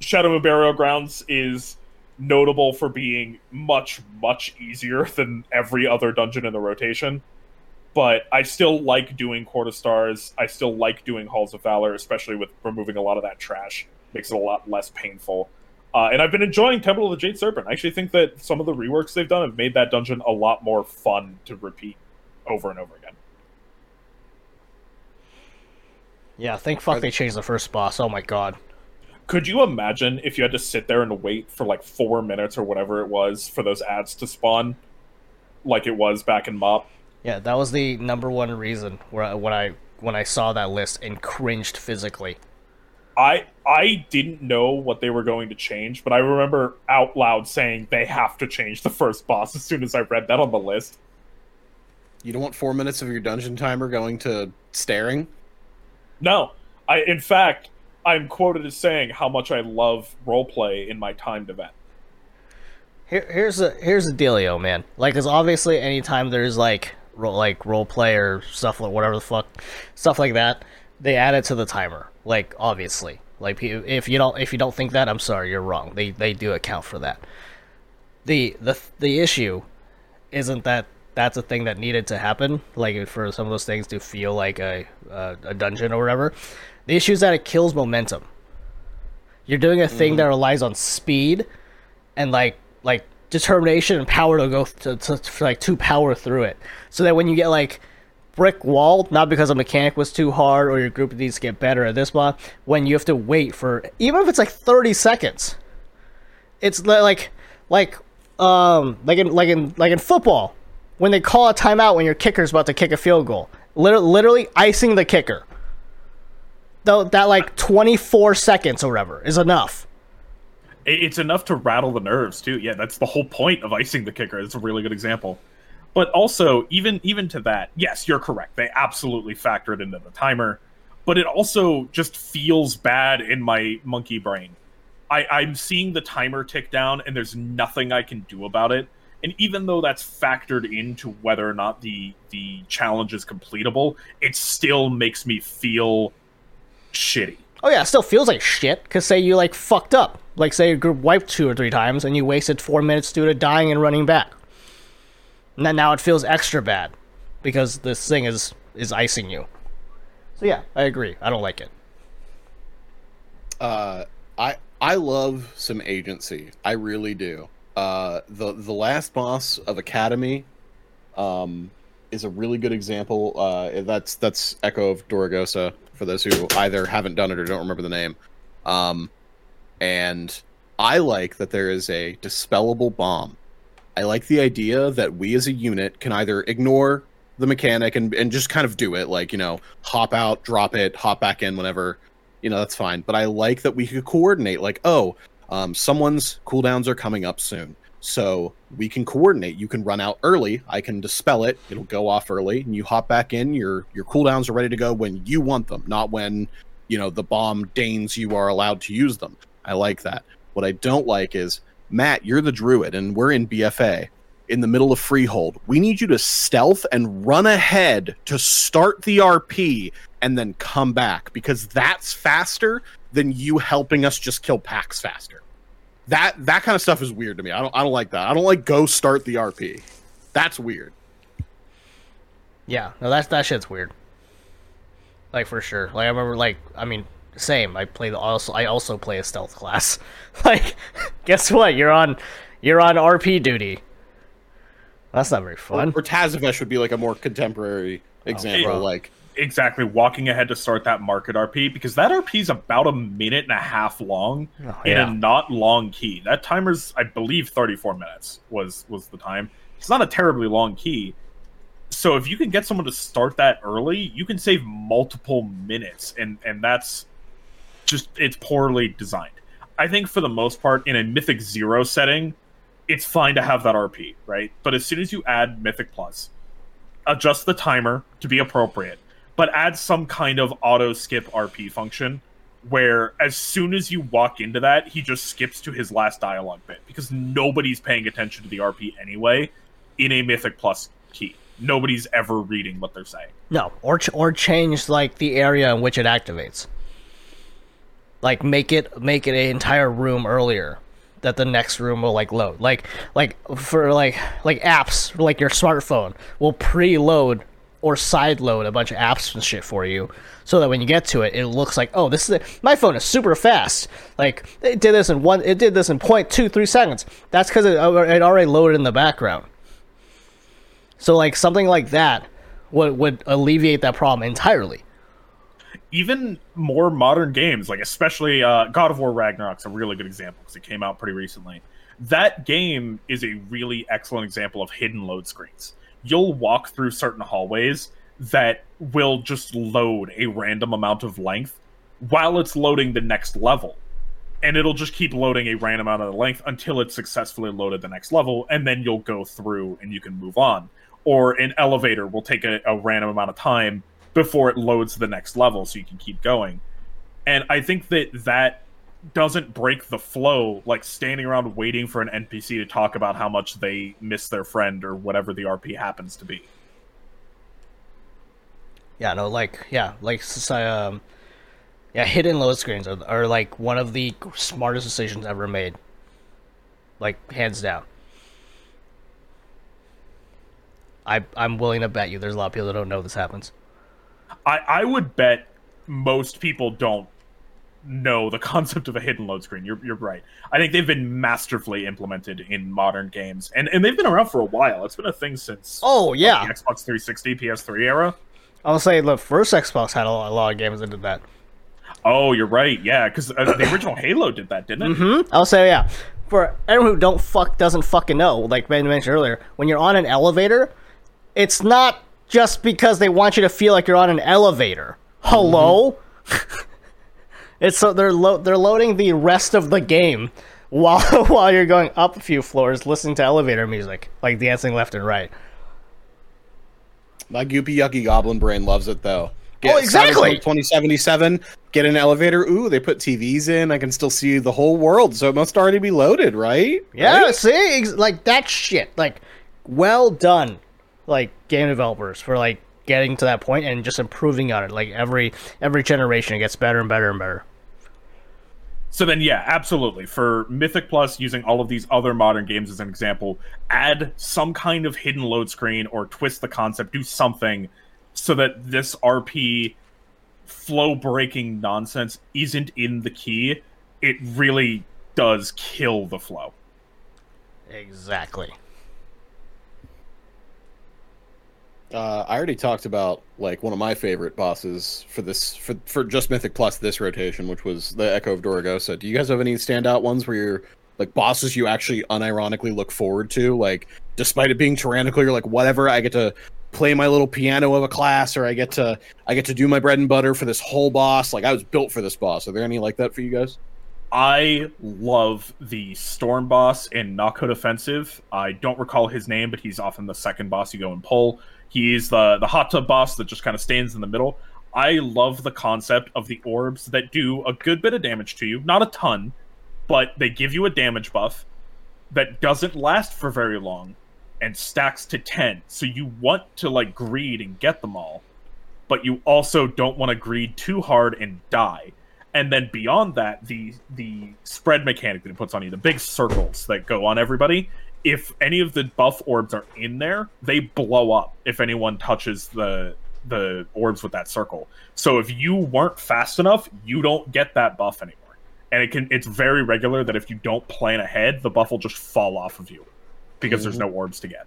Shadowmoon Burial Grounds is notable for being much, much easier than every other dungeon in the rotation. But I still like doing Court of Stars. I still like doing Halls of Valor, especially with removing a lot of that trash. Makes it a lot less painful. Uh, and I've been enjoying Temple of the Jade Serpent. I actually think that some of the reworks they've done have made that dungeon a lot more fun to repeat over and over again. Yeah, thank fuck they changed the first boss. Oh my god. Could you imagine if you had to sit there and wait for like four minutes or whatever it was for those ads to spawn, like it was back in Mop? Yeah, that was the number one reason where when I when I saw that list and cringed physically. I I didn't know what they were going to change, but I remember out loud saying they have to change the first boss as soon as I read that on the list. You don't want four minutes of your dungeon timer going to staring? No. I in fact I'm quoted as saying how much I love roleplay in my timed event. Here, here's a here's a dealio, man. Like, cause obviously, anytime there's like ro- like role play or stuff like whatever the fuck, stuff like that, they add it to the timer. Like obviously, like if you don't if you don't think that, I'm sorry, you're wrong. They they do account for that. The the the issue isn't that that's a thing that needed to happen. Like for some of those things to feel like a a, a dungeon or whatever. The issue is that it kills momentum. You're doing a thing mm. that relies on speed and like like determination and power to go to, to, to like to power through it. So that when you get like brick wall, not because a mechanic was too hard or your group needs to get better at this spot, when you have to wait for, even if it's like 30 seconds, it's like like um like in like in like in football when they call a timeout when your kicker's about to kick a field goal. Liter- literally icing the kicker. Though that like 24 seconds or whatever is enough. It's enough to rattle the nerves too. Yeah, that's the whole point of icing the kicker. It's a really good example. But also, even even to that, yes, you're correct. They absolutely factor it into the timer. But it also just feels bad in my monkey brain. I, I'm seeing the timer tick down, and there's nothing I can do about it. And even though that's factored into whether or not the the challenge is completable, it still makes me feel shitty. Oh yeah, it still feels like shit because say you like fucked up, like say your group wiped two or three times and you wasted four minutes due to dying and running back. Now it feels extra bad because this thing is is icing you. So yeah, I agree. I don't like it. uh, I I love some agency. I really do. Uh, the the last boss of Academy, um, is a really good example. Uh, that's that's Echo of Doragosa for those who either haven't done it or don't remember the name. Um, and I like that there is a dispellable bomb. I like the idea that we as a unit can either ignore the mechanic and, and just kind of do it, like, you know, hop out, drop it, hop back in whenever, you know, that's fine. But I like that we could coordinate, like, oh, um, someone's cooldowns are coming up soon. So we can coordinate. You can run out early. I can dispel it. It'll go off early, and you hop back in. Your your cooldowns are ready to go when you want them, not when you know the bomb deigns you are allowed to use them. I like that. What I don't like is Matt, you're the druid, and we're in BFA in the middle of Freehold. We need you to stealth and run ahead to start the RP and then come back because that's faster than you helping us just kill packs faster. That that kind of stuff is weird to me. I don't I don't like that. I don't like go start the RP. That's weird. Yeah, no, that's that shit's weird. Like for sure. Like I remember, like I mean, same. I play the also. I also play a stealth class. like, guess what? You're on, you're on RP duty. That's not very fun. or Tazavesh would be like a more contemporary example. bro. like exactly walking ahead to start that market RP because that RP is about a minute and a half long Oh, in yeah. a not long key. That timer's I believe 34 minutes was was the time. It's not a terribly long key. So if you can get someone to start that early, you can save multiple minutes and and that's just it's poorly designed. I think for the most part in a Mythic 0 setting, it's fine to have that RP, right? But as soon as you add Mythic Plus, adjust the timer to be appropriate, but add some kind of auto skip RP function where as soon as you walk into that, he just skips to his last dialogue bit because nobody's paying attention to the RP anyway in a Mythic Plus key. Nobody's ever reading what they're saying. No, or ch- or change like the area in which it activates. Like make it make it an entire room earlier that the next room will like load. Like like for like like apps like your smartphone will preload or side load a bunch of apps and shit for you so that when you get to it it looks like oh this is my phone is super fast like it did this in one it did this in 0.23 seconds that's because it, uh, it already loaded in the background so like something like that would would alleviate that problem entirely. Even more modern games, like especially uh, God of War Ragnarok's a really good example because it came out pretty recently. That game is a really excellent example of hidden load screens. You'll walk through certain hallways that will just load a random amount of length while it's loading the next level. And it'll just keep loading a random amount of length until it's successfully loaded the next level, and then you'll go through and you can move on. Or an elevator will take a, a random amount of time before it loads the next level so you can keep going. And I think that that doesn't break the flow like standing around waiting for an NPC to talk about how much they miss their friend or whatever the RP happens to be. Yeah, no, like yeah, like um, yeah, hidden load screens are, are like one of the smartest decisions ever made. Like hands down. I I'm willing to bet you there's a lot of people that don't know this happens. I, I would bet most people don't know the concept of a hidden load screen. You're, you're right. I think they've been masterfully implemented in modern games, and, and they've been around for a while. It's been a thing since Oh yeah, the Xbox 360, PS3 era. I'll say the first Xbox had a lot, a lot of games that did that. Oh, you're right. Yeah, because uh, the original Halo did that, didn't it? Mm-hmm. I'll say yeah. for everyone who don't fuck doesn't fucking know, like Ben mentioned earlier, when you're on an elevator, it's not just because they want you to feel like you're on an elevator. Hello. Mm-hmm. it's so they're lo- they're loading the rest of the game while while you're going up a few floors, listening to elevator music, like dancing left and right. My goopy yucky goblin brain loves it though. Oh, exactly. 2077. Get an elevator. Ooh, they put TVs in. I can still see the whole world, so it must already be loaded, right? Yeah, Right? see, ex- like that shit. Like, well done, like game developers for like getting to that point and just improving on it. Like every every generation, it gets better and better and better. So then, yeah, absolutely. For Mythic Plus, using all of these other modern games as an example, add some kind of hidden load screen or twist the concept, do something so that this RP flow breaking nonsense isn't in the key. It really does kill the flow. Exactly. Uh, I already talked about like one of my favorite bosses for this for for just Mythic Plus this rotation, which was the Echo of Doragosa. Do you guys have any standout ones where you're like bosses you actually unironically look forward to? Like, despite it being tyrannical, you're like, whatever. I get to play my little piano of a class, or I get to I get to do my bread and butter for this whole boss. Like, I was built for this boss. Are there any like that for you guys? I love the Storm boss in Nokhud Offensive. I don't recall his name, but he's often the second boss you go and pull. He's the the hot tub boss that just kind of stands in the middle. I love the concept of the orbs that do a good bit of damage to you, not a ton, but they give you a damage buff that doesn't last for very long and stacks to 10. So you want to like greed and get them all, but you also don't want to greed too hard and die and then beyond that the the spread mechanic that it puts on you the big circles that go on everybody if any of the buff orbs are in there they blow up if anyone touches the the orbs with that circle. So if you weren't fast enough you don't get that buff anymore. And it can it's very regular that if you don't plan ahead the buff will just fall off of you because there's mm-hmm. no orbs to get.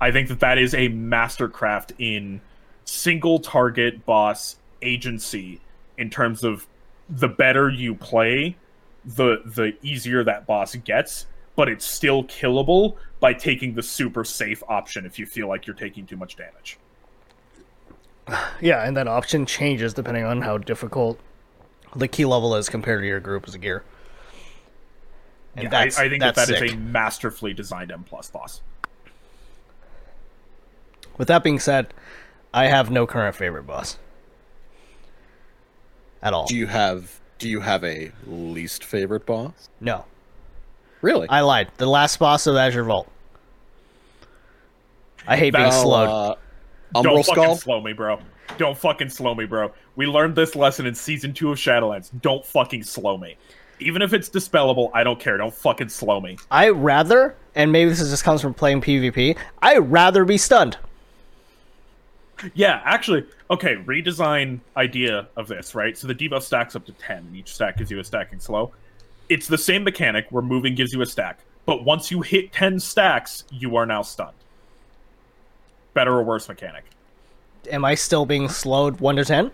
I think that that is a mastercraft in single target boss agency in terms of the better you play, the the easier that boss gets, but it's still killable by taking the super safe option if you feel like you're taking too much damage. Yeah, and that option changes depending on how difficult the key level is compared to your group as a gear. And Yeah, I, that's, I think that that's that is sick. a masterfully designed M plus boss. With that being said, I have no current favorite boss at all. Do you have Do you have a least favorite boss? No, Really? I lied. The last boss of Azure Vault. I hate being That's- slowed. Uh, Don't fucking Skull. slow me, bro. Don't fucking slow me, bro. We learned this lesson in season two of Shadowlands. Don't fucking slow me. Even if it's dispellable, I don't care. Don't fucking slow me. I rather, and maybe this just comes from playing PvP. I rather be stunned. Yeah, actually, okay, redesign idea of this, right? So the debuff stacks up to 10, and each stack gives you a stacking slow. It's the same mechanic where moving gives you a stack, but once you hit 10 stacks, you are now stunned. Better or worse mechanic? Am I still being slowed one to ten?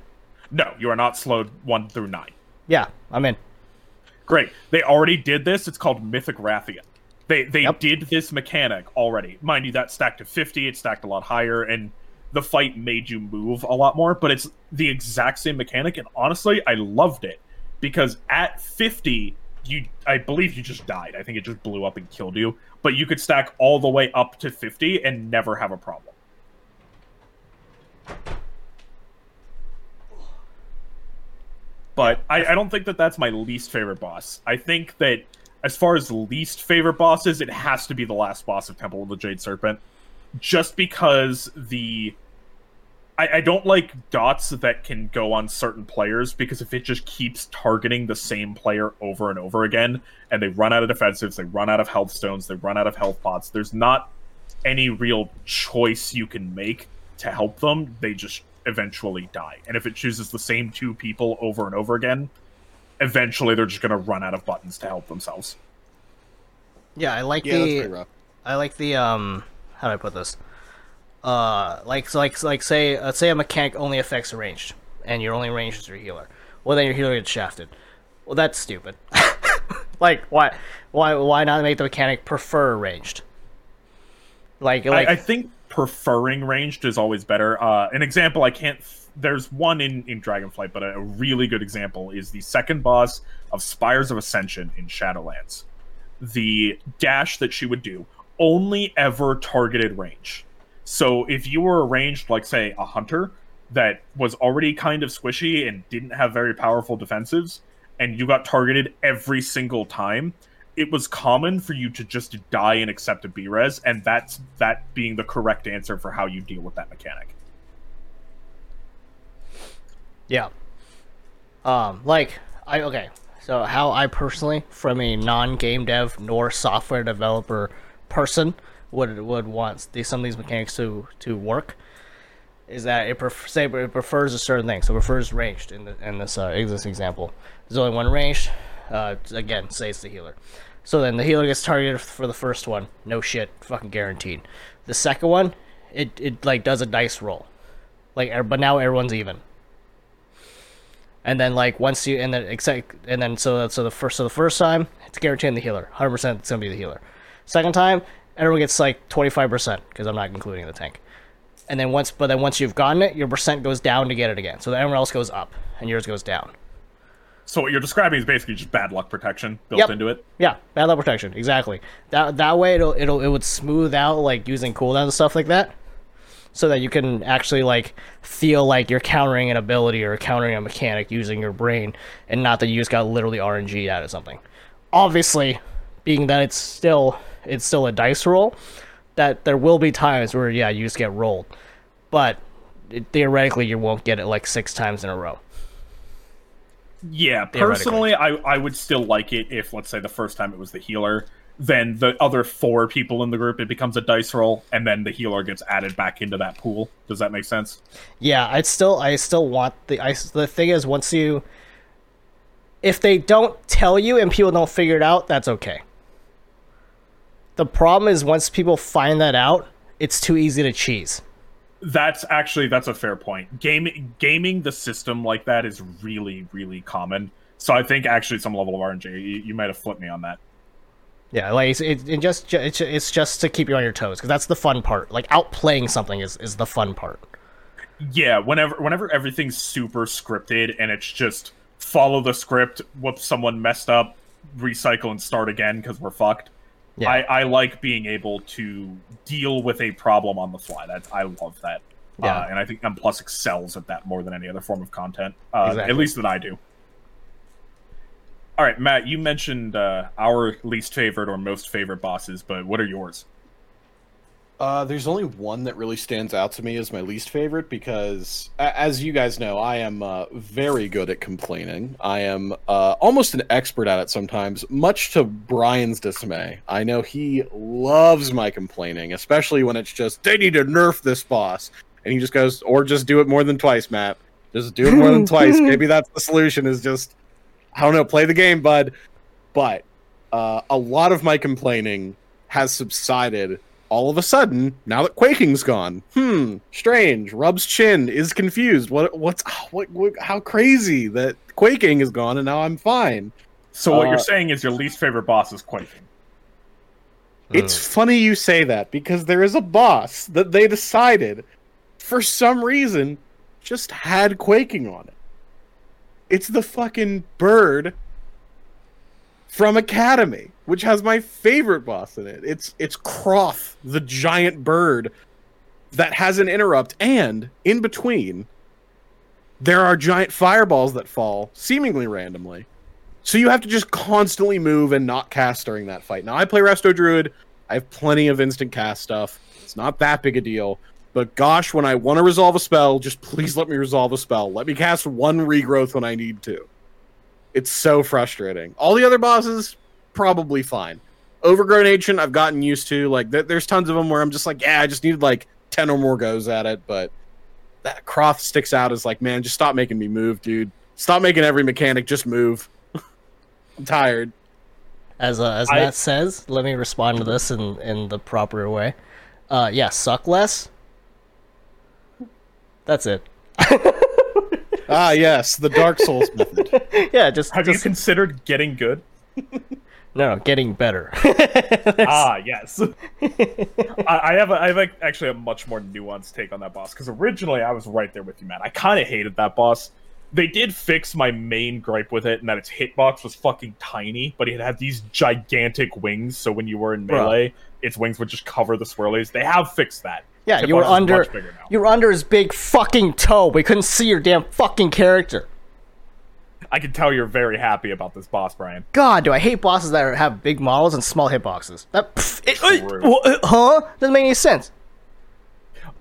No, you are not slowed 1 through 9. Yeah, I'm in. Great. They already did this. It's called Mythic Rathian. They they Yep. did this mechanic already. Mind you, that stacked to 50, it stacked a lot higher, and the fight made you move a lot more, but it's the exact same mechanic, and honestly, I loved it. Because at 50, you I believe you just died. I think it just blew up and killed you. But you could stack all the way up to 50 and never have a problem. but I, I don't think that that's my least favorite boss. I think that as far as least favorite bosses, it has to be the last boss of Temple of the Jade Serpent, just because the I, I don't like dots that can go on certain players because if it just keeps targeting the same player over and over again, and they run out of defensives, they run out of health stones, they run out of health pots, there's not any real choice you can make to help them. They just eventually die. And if it chooses the same two people over and over again, eventually they're just going to run out of buttons to help themselves. Yeah, I like Yeah, the pretty rough. I like the um how do I put this? Uh like so like like say let's say a mechanic only affects ranged and your only ranged is your healer. Well then your healer gets shafted. Well that's stupid. like why why why not make the mechanic prefer ranged? Like like I, I think preferring ranged is always better. Uh, an example I can't. There's one in in Dragonflight, but a, a really good example is the second boss of Spires of Ascension in Shadowlands. The dash that she would do only ever targeted range. So if you were arranged, like say a hunter that was already kind of squishy and didn't have very powerful defensives, and you got targeted every single time, it was common for you to just die and accept a B-res, and that's that being the correct answer for how you deal with that mechanic. Yeah. Um, like I okay. So how I personally, from a non-game dev nor software developer person, would would want these, some of these mechanics to to work, is that it pref- say it prefers a certain thing. So it prefers ranged in the, in this uh, example. There's only one ranged. Uh, again, say it's the healer. So then the healer gets targeted for the first one. No shit, fucking guaranteed. The second one, it it like does a dice roll, like er- but now everyone's even and then like once you and then except and then so so the first so the first time it's guaranteeing the healer 100% it's gonna be the healer second time everyone gets like 25% because i'm not including the tank and then once but then once you've gotten it your percent goes down to get it again so then everyone else goes up and yours goes down So what you're describing is basically just bad luck protection built Yep. into it. yeah bad luck protection exactly that that way it'll it'll it would smooth out like using cooldowns and stuff like that so that you can actually like feel like you're countering an ability or countering a mechanic using your brain and not that you just got literally RNG out of something. Obviously, being that it's still it's still a dice roll, that there will be times where yeah, you just get rolled. But it, theoretically you won't get it like 6 times in a row. Yeah, personally, I, I would still like it if, let's say, the first time it was the healer, then the other four people in the group, it becomes a dice roll, and then the healer gets added back into that pool. Does that make sense? Yeah, I'd still I still want the I the thing is once you if they don't tell you and people don't figure it out, that's okay. The problem is once people find that out, it's too easy to cheese. That's actually that's a fair point. Gaming gaming the system like that is really really common. So I think actually some level of RNG, you, you might have flipped me on that. Yeah, like it's, it, it just it's, it's just to keep you on your toes because that's the fun part. Like outplaying something is is the fun part. Yeah, whenever whenever everything's super scripted and it's just follow the script, whoop someone messed up, recycle and start again because we're fucked. Yeah. I, I like being able to deal with a problem on the fly. That I love that. Yeah. Uh, and I think M Plus excels at that more than any other form of content. Uh, Exactly. At least that I do. All right, Matt, you mentioned uh, our least favorite or most favorite bosses, but what are yours? Uh, there's only one that really stands out to me as my least favorite because, as you guys know, I am uh, very good at complaining. I am uh, almost an expert at it sometimes, much to Brian's dismay. I know he loves my complaining, especially when it's just, they need to nerf this boss. And he just goes, or just do it more than twice, Matt. Just do it more than twice. Maybe that's the solution, is just, I don't know, play the game, bud. But uh, a lot of my complaining has subsided all of a sudden now that quaking's gone hmm strange rub's chin is confused. What what's what, what how crazy that quaking is gone and now i'm fine. So what Uh, you're saying is your least favorite boss is Quaking. it's funny you say that because there is a boss that they decided for some reason just had quaking on it. It's the fucking bird from academy which has my favorite boss in it. It's it's Crawth the giant bird that has an interrupt and in between there are giant fireballs that fall seemingly randomly. So you have to just constantly move and not cast during that fight. Now i play resto druid. I have plenty of instant cast stuff. It's not that big a deal. But gosh when i want to resolve a spell just please let me resolve a spell. Let me cast one regrowth when i need to it's so frustrating all the other bosses probably fine overgrown ancient i've gotten used to like th- there's tons of them where i'm just like yeah i just needed like 10 or more goes at it but that Crawth sticks out as like man just stop making me move dude stop making every mechanic just move i'm tired As uh, as I- Matt says, let me respond to this in in the proper way. Uh, yeah, suck less. That's it. ah yes the dark souls method Yeah, just Have you just considered getting good? No, no, getting better. ah, yes. I, I have a, I have a, actually a much more nuanced take on that boss because originally I was right there with you, man. I kind of hated that boss. They did fix my main gripe with it, and that its hitbox was fucking tiny, but it had these gigantic wings. So when you were in Bruh. melee, its wings would just cover the swirlies. They have fixed that. Yeah, you were under much bigger now. you were under his big fucking toe. We couldn't see your damn fucking character. I can tell you're very happy about this boss, Brian. God, do I hate bosses that have big models and small hitboxes? That pff, it, uh, huh? Doesn't make any sense.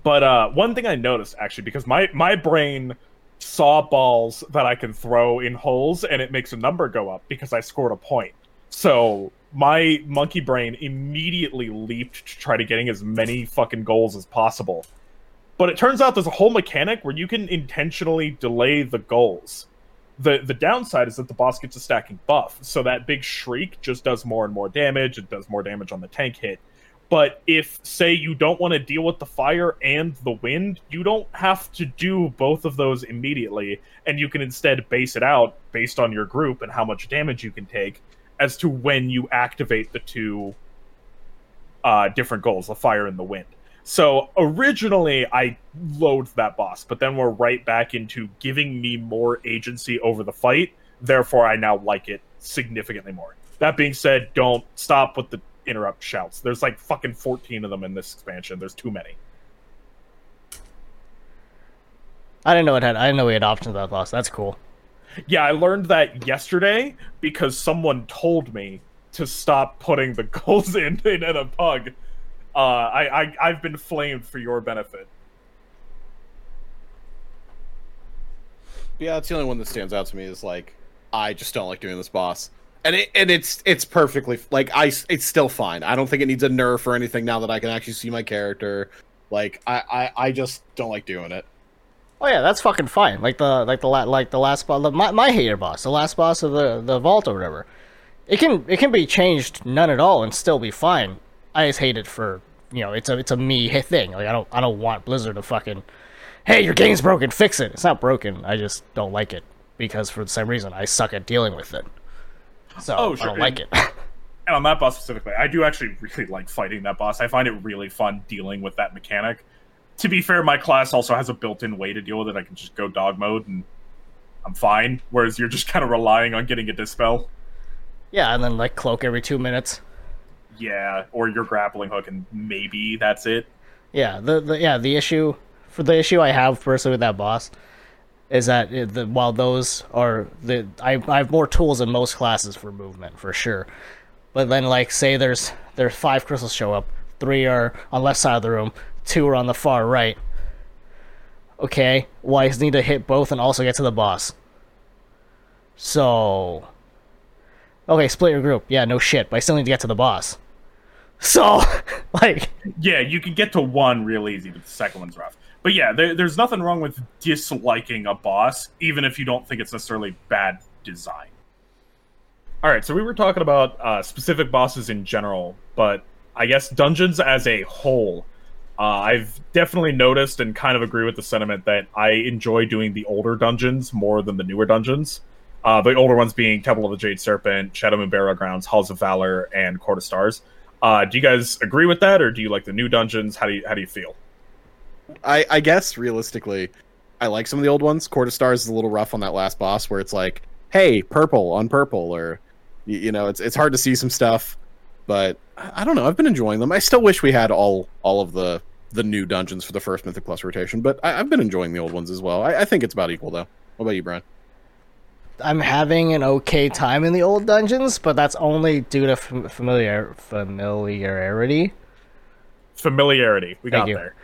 But uh, one thing I noticed actually, because my my brain saw balls that I can throw in holes, and it makes a number go up because I scored a point. So my monkey brain immediately leaped to try to getting as many fucking goals as possible. But it turns out there's a whole mechanic where you can intentionally delay the goals. The the downside is that the boss gets a stacking buff, so that big shriek just does more and more damage. It does more damage on the tank hit. But if, say, you don't want to deal with the fire and the wind, you don't have to do both of those immediately, and you can instead base it out based on your group and how much damage you can take as to when you activate the two uh, different goals, the fire and the wind. So originally, I loathed that boss, but then we're right back into giving me more agency over the fight. Therefore, I now like it significantly more. That being said, don't stop with the interrupt shouts. There's like fucking 14 of them in this expansion. There's too many. I didn't know it had. I didn't know we had options that boss. That's cool. Yeah, I learned that yesterday because someone told me to stop putting the goals in in, in a pug. Uh, I, I I've been flamed for your benefit. Yeah, it's the only one that stands out to me is like I just don't like doing this boss. And it, and it's it's perfectly like I it's still fine. I don't think it needs a nerf or anything now that I can actually see my character. Like I I, I just don't like doing it. Oh yeah, that's fucking fine. Like the like the la- like the last boss, my my hater boss, the last boss of the the vault or whatever. It can it can be changed none at all and still be fine. I just hate it for you know it's a it's a me thing. Like I don't I don't want Blizzard to fucking hey your game's broken fix it. It's not broken. I just don't like it because for the same reason I suck at dealing with it. So Oh, I sure, don't like it. And on that boss specifically, I do actually really like fighting that boss. I find it really fun dealing with that mechanic. To be fair, my class also has a built-in way to deal with it. I can just go dog mode and I'm fine. Whereas you're just kind of relying on getting a dispel. yeah, and then like cloak every two minutes. Yeah, or your grappling hook, and maybe that's it. Yeah, the, the yeah the issue for the issue I have personally with that boss is that it, the, while those are the I, I have more tools in most classes for movement for sure, but then like say there's there's five crystals show up, three are on left side of the room, two are on the far right. Okay, just need to hit both and also get to the boss. So, okay, split your group. Yeah, no shit, but I still need to get to the boss. So, like, Yeah, you can get to one real easy, but the second one's rough. But yeah, there, there's nothing wrong with disliking a boss, even if you don't think it's necessarily bad design. All right, so we were talking about uh, specific bosses in general, but I guess dungeons as a whole. Uh, I've definitely noticed and kind of agree with the sentiment that I enjoy doing the older dungeons more than the newer dungeons. Uh, the older ones being Temple of the Jade Serpent, Shadowmoon Burial Grounds, Halls of Valor, and Court of Stars. Uh, do you guys agree with that, or do you like the new dungeons? How do you how do you feel? I I guess realistically, I like some of the old ones. Court of Stars is a little rough on that last boss where it's like, hey, purple on purple, or you know, it's it's hard to see some stuff. But I I don't know. I've been enjoying them. I still wish we had all all of the the new dungeons for the first Mythic Plus rotation, but I, I've been enjoying the old ones as well. I, I think it's about equal though. What about you, Brian? I'm having an okay time in the old dungeons, but that's only due to fam- familiar familiarity, Familiarity, we Thank got you. there.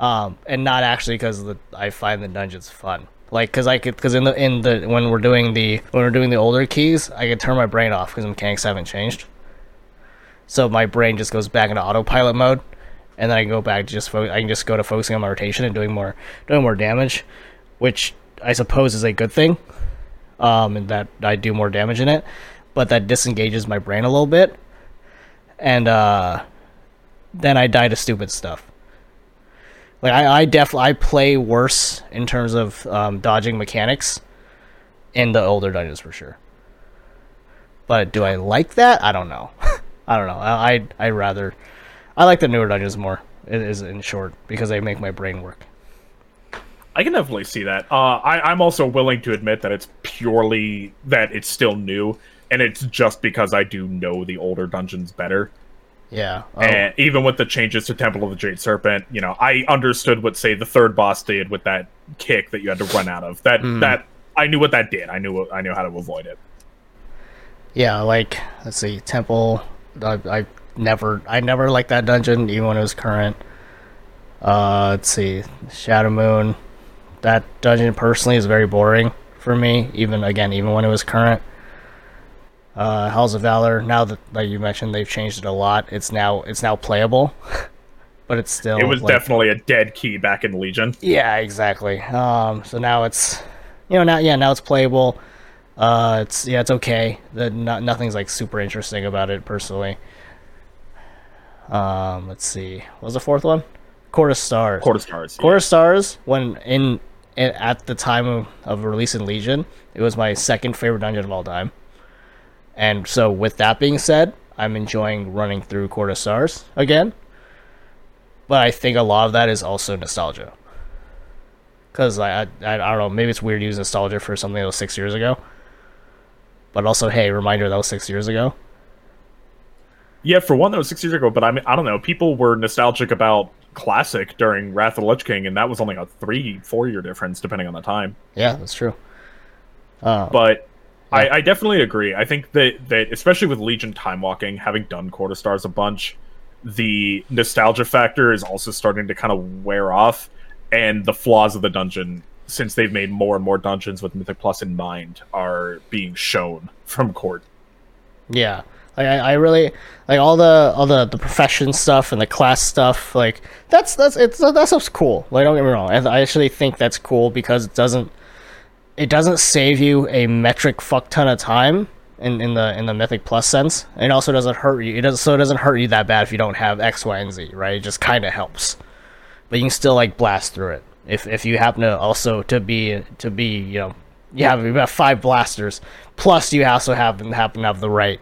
um, and not actually because I find the dungeons fun. Like, because I could, because in the in the when we're doing the when we're doing the older keys, I could turn my brain off because mechanics haven't changed. So my brain just goes back into autopilot mode, and then I can go back to just fo- I can just go to focusing on my rotation and doing more doing more damage, which I suppose is a good thing. Um, and that I do more damage in it, but that disengages my brain a little bit, and uh, then I die to stupid stuff. Like I, I def I play worse in terms of um, dodging mechanics in the older dungeons for sure. But do I like that? I don't know. I don't know. I I I rather I like the newer dungeons more. It is in short because they make my brain work. I can definitely see that. Uh, I, I'm also willing to admit that it's purely that it's still new, and it's just because I do know the older dungeons better. Yeah. Oh, And even with the changes to Temple of the Jade Serpent, you know, I understood what say the third boss did with that kick that you had to run out of. That Mm. that I knew what that did. I knew I knew how to avoid it. yeah. Like let's see, Temple. I, I never I never liked that dungeon even when it was current. Uh, let's see, Shadowmoon. That dungeon personally is very boring for me. Even again, even when it was current. Uh, Halls of Valor. Now that like you mentioned, they've changed it a lot. It's now it's now playable, but it's still It was like, definitely a dead key back in Legion. Yeah, exactly. Um, so now it's, you know, now yeah, now it's playable. Uh, it's yeah, it's okay. The not, nothing's like super interesting about it personally. Um, let's see, what was the fourth one? Court of Stars. Court of Stars. Court of Stars. When in, in at the time of, of release in Legion, it was my second favorite dungeon of all time. And so, with that being said, I'm enjoying running through Court of Stars again. But I think a lot of that is also nostalgia. Because I, I, I don't know, maybe it's weird to use nostalgia for something that was six years ago. But also, hey, reminder that was six years ago. Yeah, for one, that was six years ago. But I mean, I don't know. People were nostalgic about Classic during Wrath of the Lich King, and that was only a three, four year difference depending on the time. Yeah, that's true. Uh, But I, I definitely agree. I think that that especially with Legion time walking, having done Court of Stars a bunch, the nostalgia factor is also starting to kind of wear off, and the flaws of the dungeon, since they've made more and more dungeons with Mythic Plus in mind, are being shown from Court. Yeah, like I, I really like all the all the the profession stuff and the class stuff. Like that's that's it's that stuff's cool. Like don't get me wrong, I, actually think that's cool because it doesn't it doesn't save you a metric fuck ton of time in, in the in the mythic plus sense. It also doesn't hurt you. It does so it doesn't hurt you that bad if you don't have X, Y, and Z. Right? It just kind of helps, but you can still like blast through it if if you happen to also to be to be you know you have about five blasters plus you also happen happen to have the right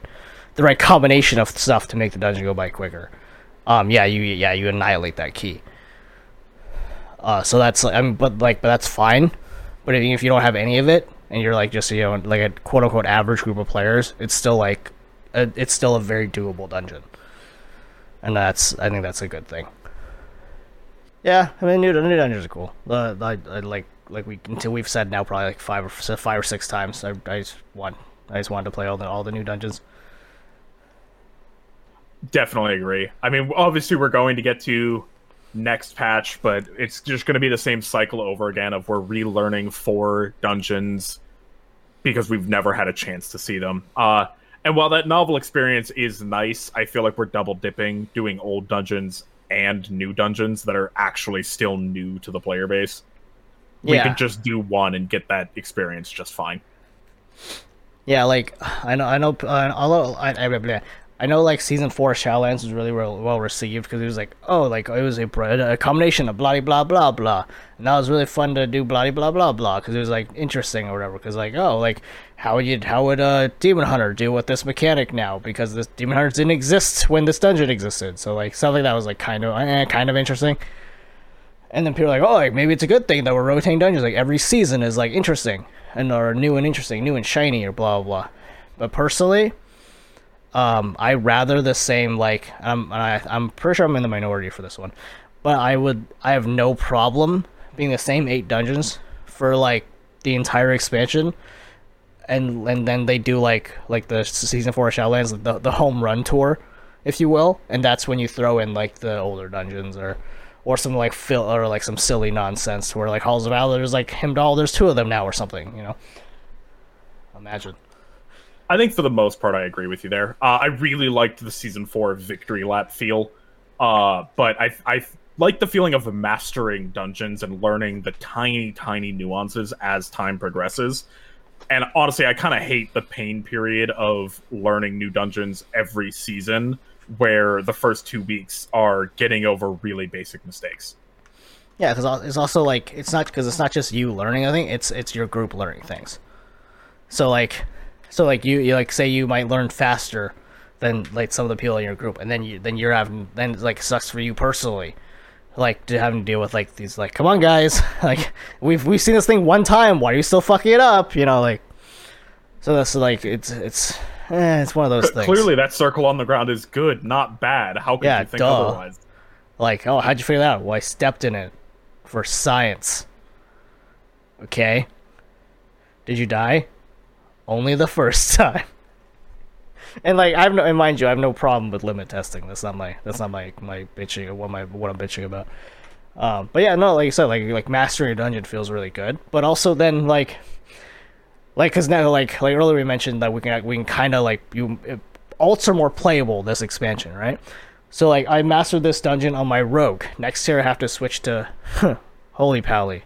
the right combination of stuff to make the dungeon go by quicker. Um, yeah, you yeah you annihilate that key. Uh, so that's I mean, but like, but that's fine. But if, if you don't have any of it, and you're like just you know like a quote unquote average group of players, it's still like, a, it's still a very doable dungeon. And that's I think that's a good thing. Yeah, I mean new, new dungeons are cool. Uh, I, I like like we until we've said now probably like five or five or six times. I, I just want I just wanted to play all the all the new dungeons. Definitely agree. I mean, obviously, we're going to get to next patch, but it's just going to be the same cycle over again of we're relearning four dungeons because we've never had a chance to see them. Uh, and while that novel experience is nice, I feel like we're double dipping, doing old dungeons and new dungeons that are actually still new to the player base. We Yeah. can just do one and get that experience just fine. Yeah, like I know, I know, uh, although I, I, I know, like season four Shadowlands was really well, well received because it was like, oh, like it was a, a combination of blah blah blah blah, and that was really fun to do blah blah blah blah because it was like interesting or whatever. Because like, oh, like how would you, how would a demon hunter do with this mechanic now? Because this demon hunter didn't exist when this dungeon existed, so like something that was like kind of, eh, kind of interesting. And then people are like, oh, like maybe it's a good thing that we're rotating dungeons. Like every season is like interesting and or new and interesting, new and shiny, or blah blah. blah. But personally, um, I rather the same. Like I'm, I, I'm pretty sure I'm in the minority for this one, but I would, I have no problem being the same eight dungeons for like the entire expansion. And and then they do like like the season four Shadowlands, the the home run tour, if you will, and that's when you throw in like the older dungeons or or some like fill or like some silly nonsense where like Halls of Valor there's like Hymdall, there's two of them now or something, you know. Imagine. I think for the most part, I agree with you there. Uh, I really liked the season four victory lap feel, uh, but I I like the feeling of mastering dungeons and learning the tiny tiny nuances as time progresses. And honestly, I kind of hate the pain period of learning new dungeons every season, where the first two weeks are getting over really basic mistakes. Yeah, because it's also like it's not because it's not just you learning. I think it's it's your group learning things. So like, So like you, you like say you might learn faster than like some of the people in your group, and then you then you're having then it, like sucks for you personally, like to having to deal with like these like come on guys, like we've we've seen this thing one time, why are you still fucking it up? You know like. So that's like it's it's eh, it's one of those things. Clearly, that circle on the ground is good, not bad. How could Yeah, you think duh. otherwise? Like, oh, how'd you figure that out? Well, I stepped in it for science. Okay. Did you die? Only the first time. And like I've no, and mind you, I have no problem with limit testing. That's not my that's not my my bitching what my what I'm bitching about. Um, but yeah, no, like you said, like like mastering a dungeon feels really good. But also then like like because now like like earlier we mentioned that we can we can kind of like you alts are more playable this expansion, right? So like I mastered this dungeon on my rogue. Next year I have to switch to holy pally.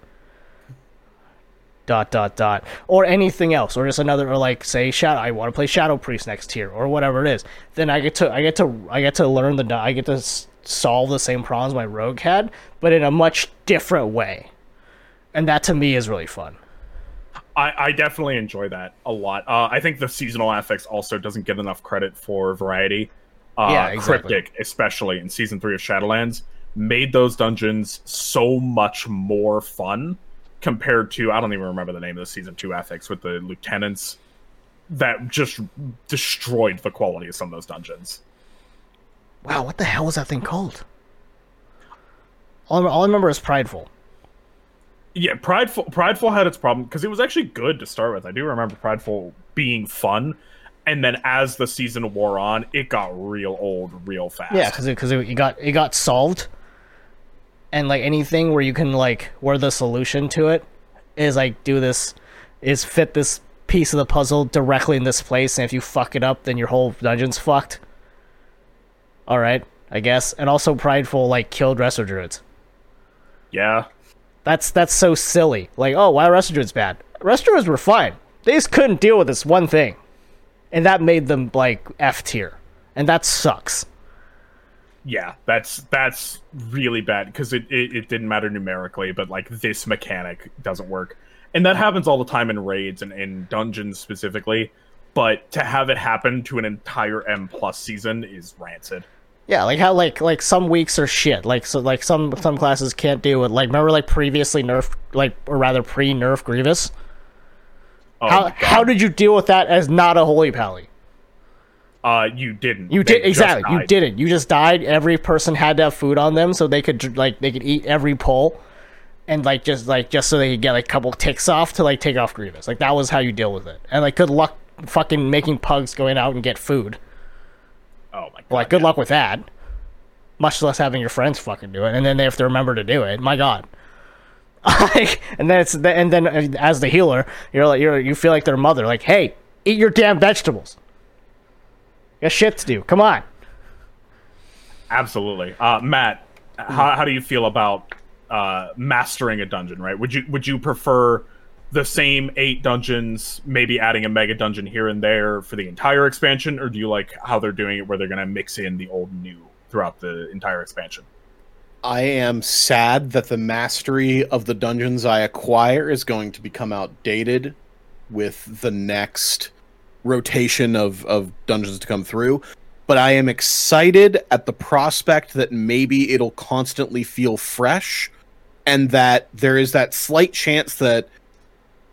Dot dot dot or anything else or just another or like say shadow I want to play shadow priest next tier or whatever it is. Then I get to I get to I get to learn the I get to solve the same problems my rogue had, but in a much different way. And that to me is really fun. I, I definitely enjoy that a lot. Uh, I think the seasonal affix also doesn't get enough credit for variety. Uh, Yeah, exactly. Cryptic, especially in season three of Shadowlands, made those dungeons so much more fun compared to I don't even remember the name of the season two affix with the lieutenants that just destroyed the quality of some of those dungeons. Wow, what the hell was that thing called? All I, all I remember is prideful. Yeah, Prideful Prideful had its problem because it was actually good to start with. I do remember Prideful being fun, and then as the season wore on, it got real old real fast. Yeah, because because it, it got it got solved, and like anything where you can like where the solution to it is like do this is fit this piece of the puzzle directly in this place, and if you fuck it up, then your whole dungeon's fucked. All right, I guess, and also prideful like killed resto druids. yeah. That's that's so silly. Like, oh, why are resto druids bad? Resto druids were fine. They just couldn't deal with this one thing, and that made them like F tier, and that sucks. Yeah, that's that's really bad because it, it, it didn't matter numerically, but like this mechanic doesn't work. And that happens all the time in raids and in dungeons specifically. But to have it happen to an entire M plus season is rancid. Yeah, like how like like some weeks are shit. Like so like some some classes can't do it. Like remember like previously nerf like or rather pre nerf Grievous. Oh, How God. how did you deal with that as not a holy pally? Uh you didn't? You did exactly. You didn't. You just died. Every person had to have food on them so they could like they could eat every pole, and like just like just so they could get like a couple ticks off to like take off Grievous. Like that was how you deal with it. And like good luck fucking making pugs going out and get food. Oh my god. Like good yeah. luck with that. Much less having your friends fucking do it, and then they have to remember to do it. My God. Like, and then it's and then uh, as the healer, you're like you're you feel like their mother. Like, hey, eat your damn vegetables. You got shit to do. Come on. Absolutely. Uh, Matt, how, how do you feel about uh, mastering a dungeon? Right? Would you would you prefer the same eight dungeons, maybe adding a mega dungeon here and there for the entire expansion, or do you like how they're doing it, where they're going to mix in the old and new throughout the entire expansion? I am sad that the mastery of the dungeons I acquire is going to become outdated with the next rotation of, of dungeons to come through. But I am excited at the prospect that maybe it'll constantly feel fresh and that there is that slight chance that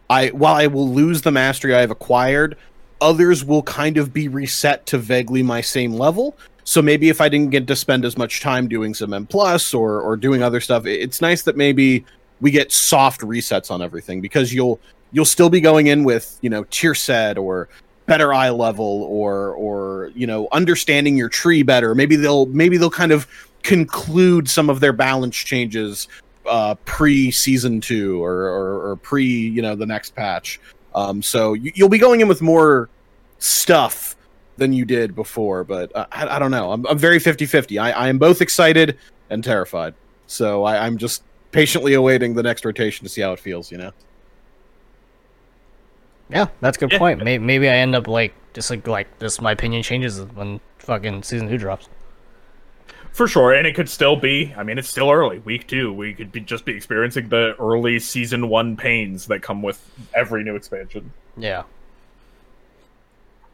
I while I will lose the mastery I've acquired, others will kind of be reset to vaguely my same level. So maybe if I didn't get to spend as much time doing some M plus or or doing other stuff, it's nice that maybe we get soft resets on everything because you'll you'll still be going in with you know tier set or better eye level or or you know understanding your tree better. Maybe they'll maybe they'll kind of conclude some of their balance changes uh, pre season two or, or or pre you know the next patch. Um, so you, you'll be going in with more stuff than you did before, but uh, I, I don't know. I'm, I'm very 50 50. I, I am both excited and terrified. So I, I'm just patiently awaiting the next rotation to see how it feels, you know? Yeah, that's a good Yeah. point. Maybe, maybe I end up like just like like this. My opinion changes when fucking season two drops. For sure, and it could still be. I mean, it's still early, week two. We could be just be experiencing the early season one pains that come with every new expansion. Yeah.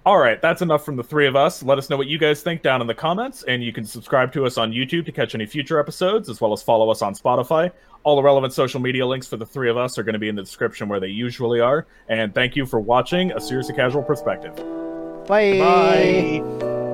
All right, that's enough from the three of us. Let us know what you guys think down in the comments, and you can subscribe to us on YouTube to catch any future episodes, as well as follow us on Spotify. All the relevant social media links for the three of us are going to be in the description where they usually are. And thank you for watching A Seriously Casual Perspective. Bye. Bye.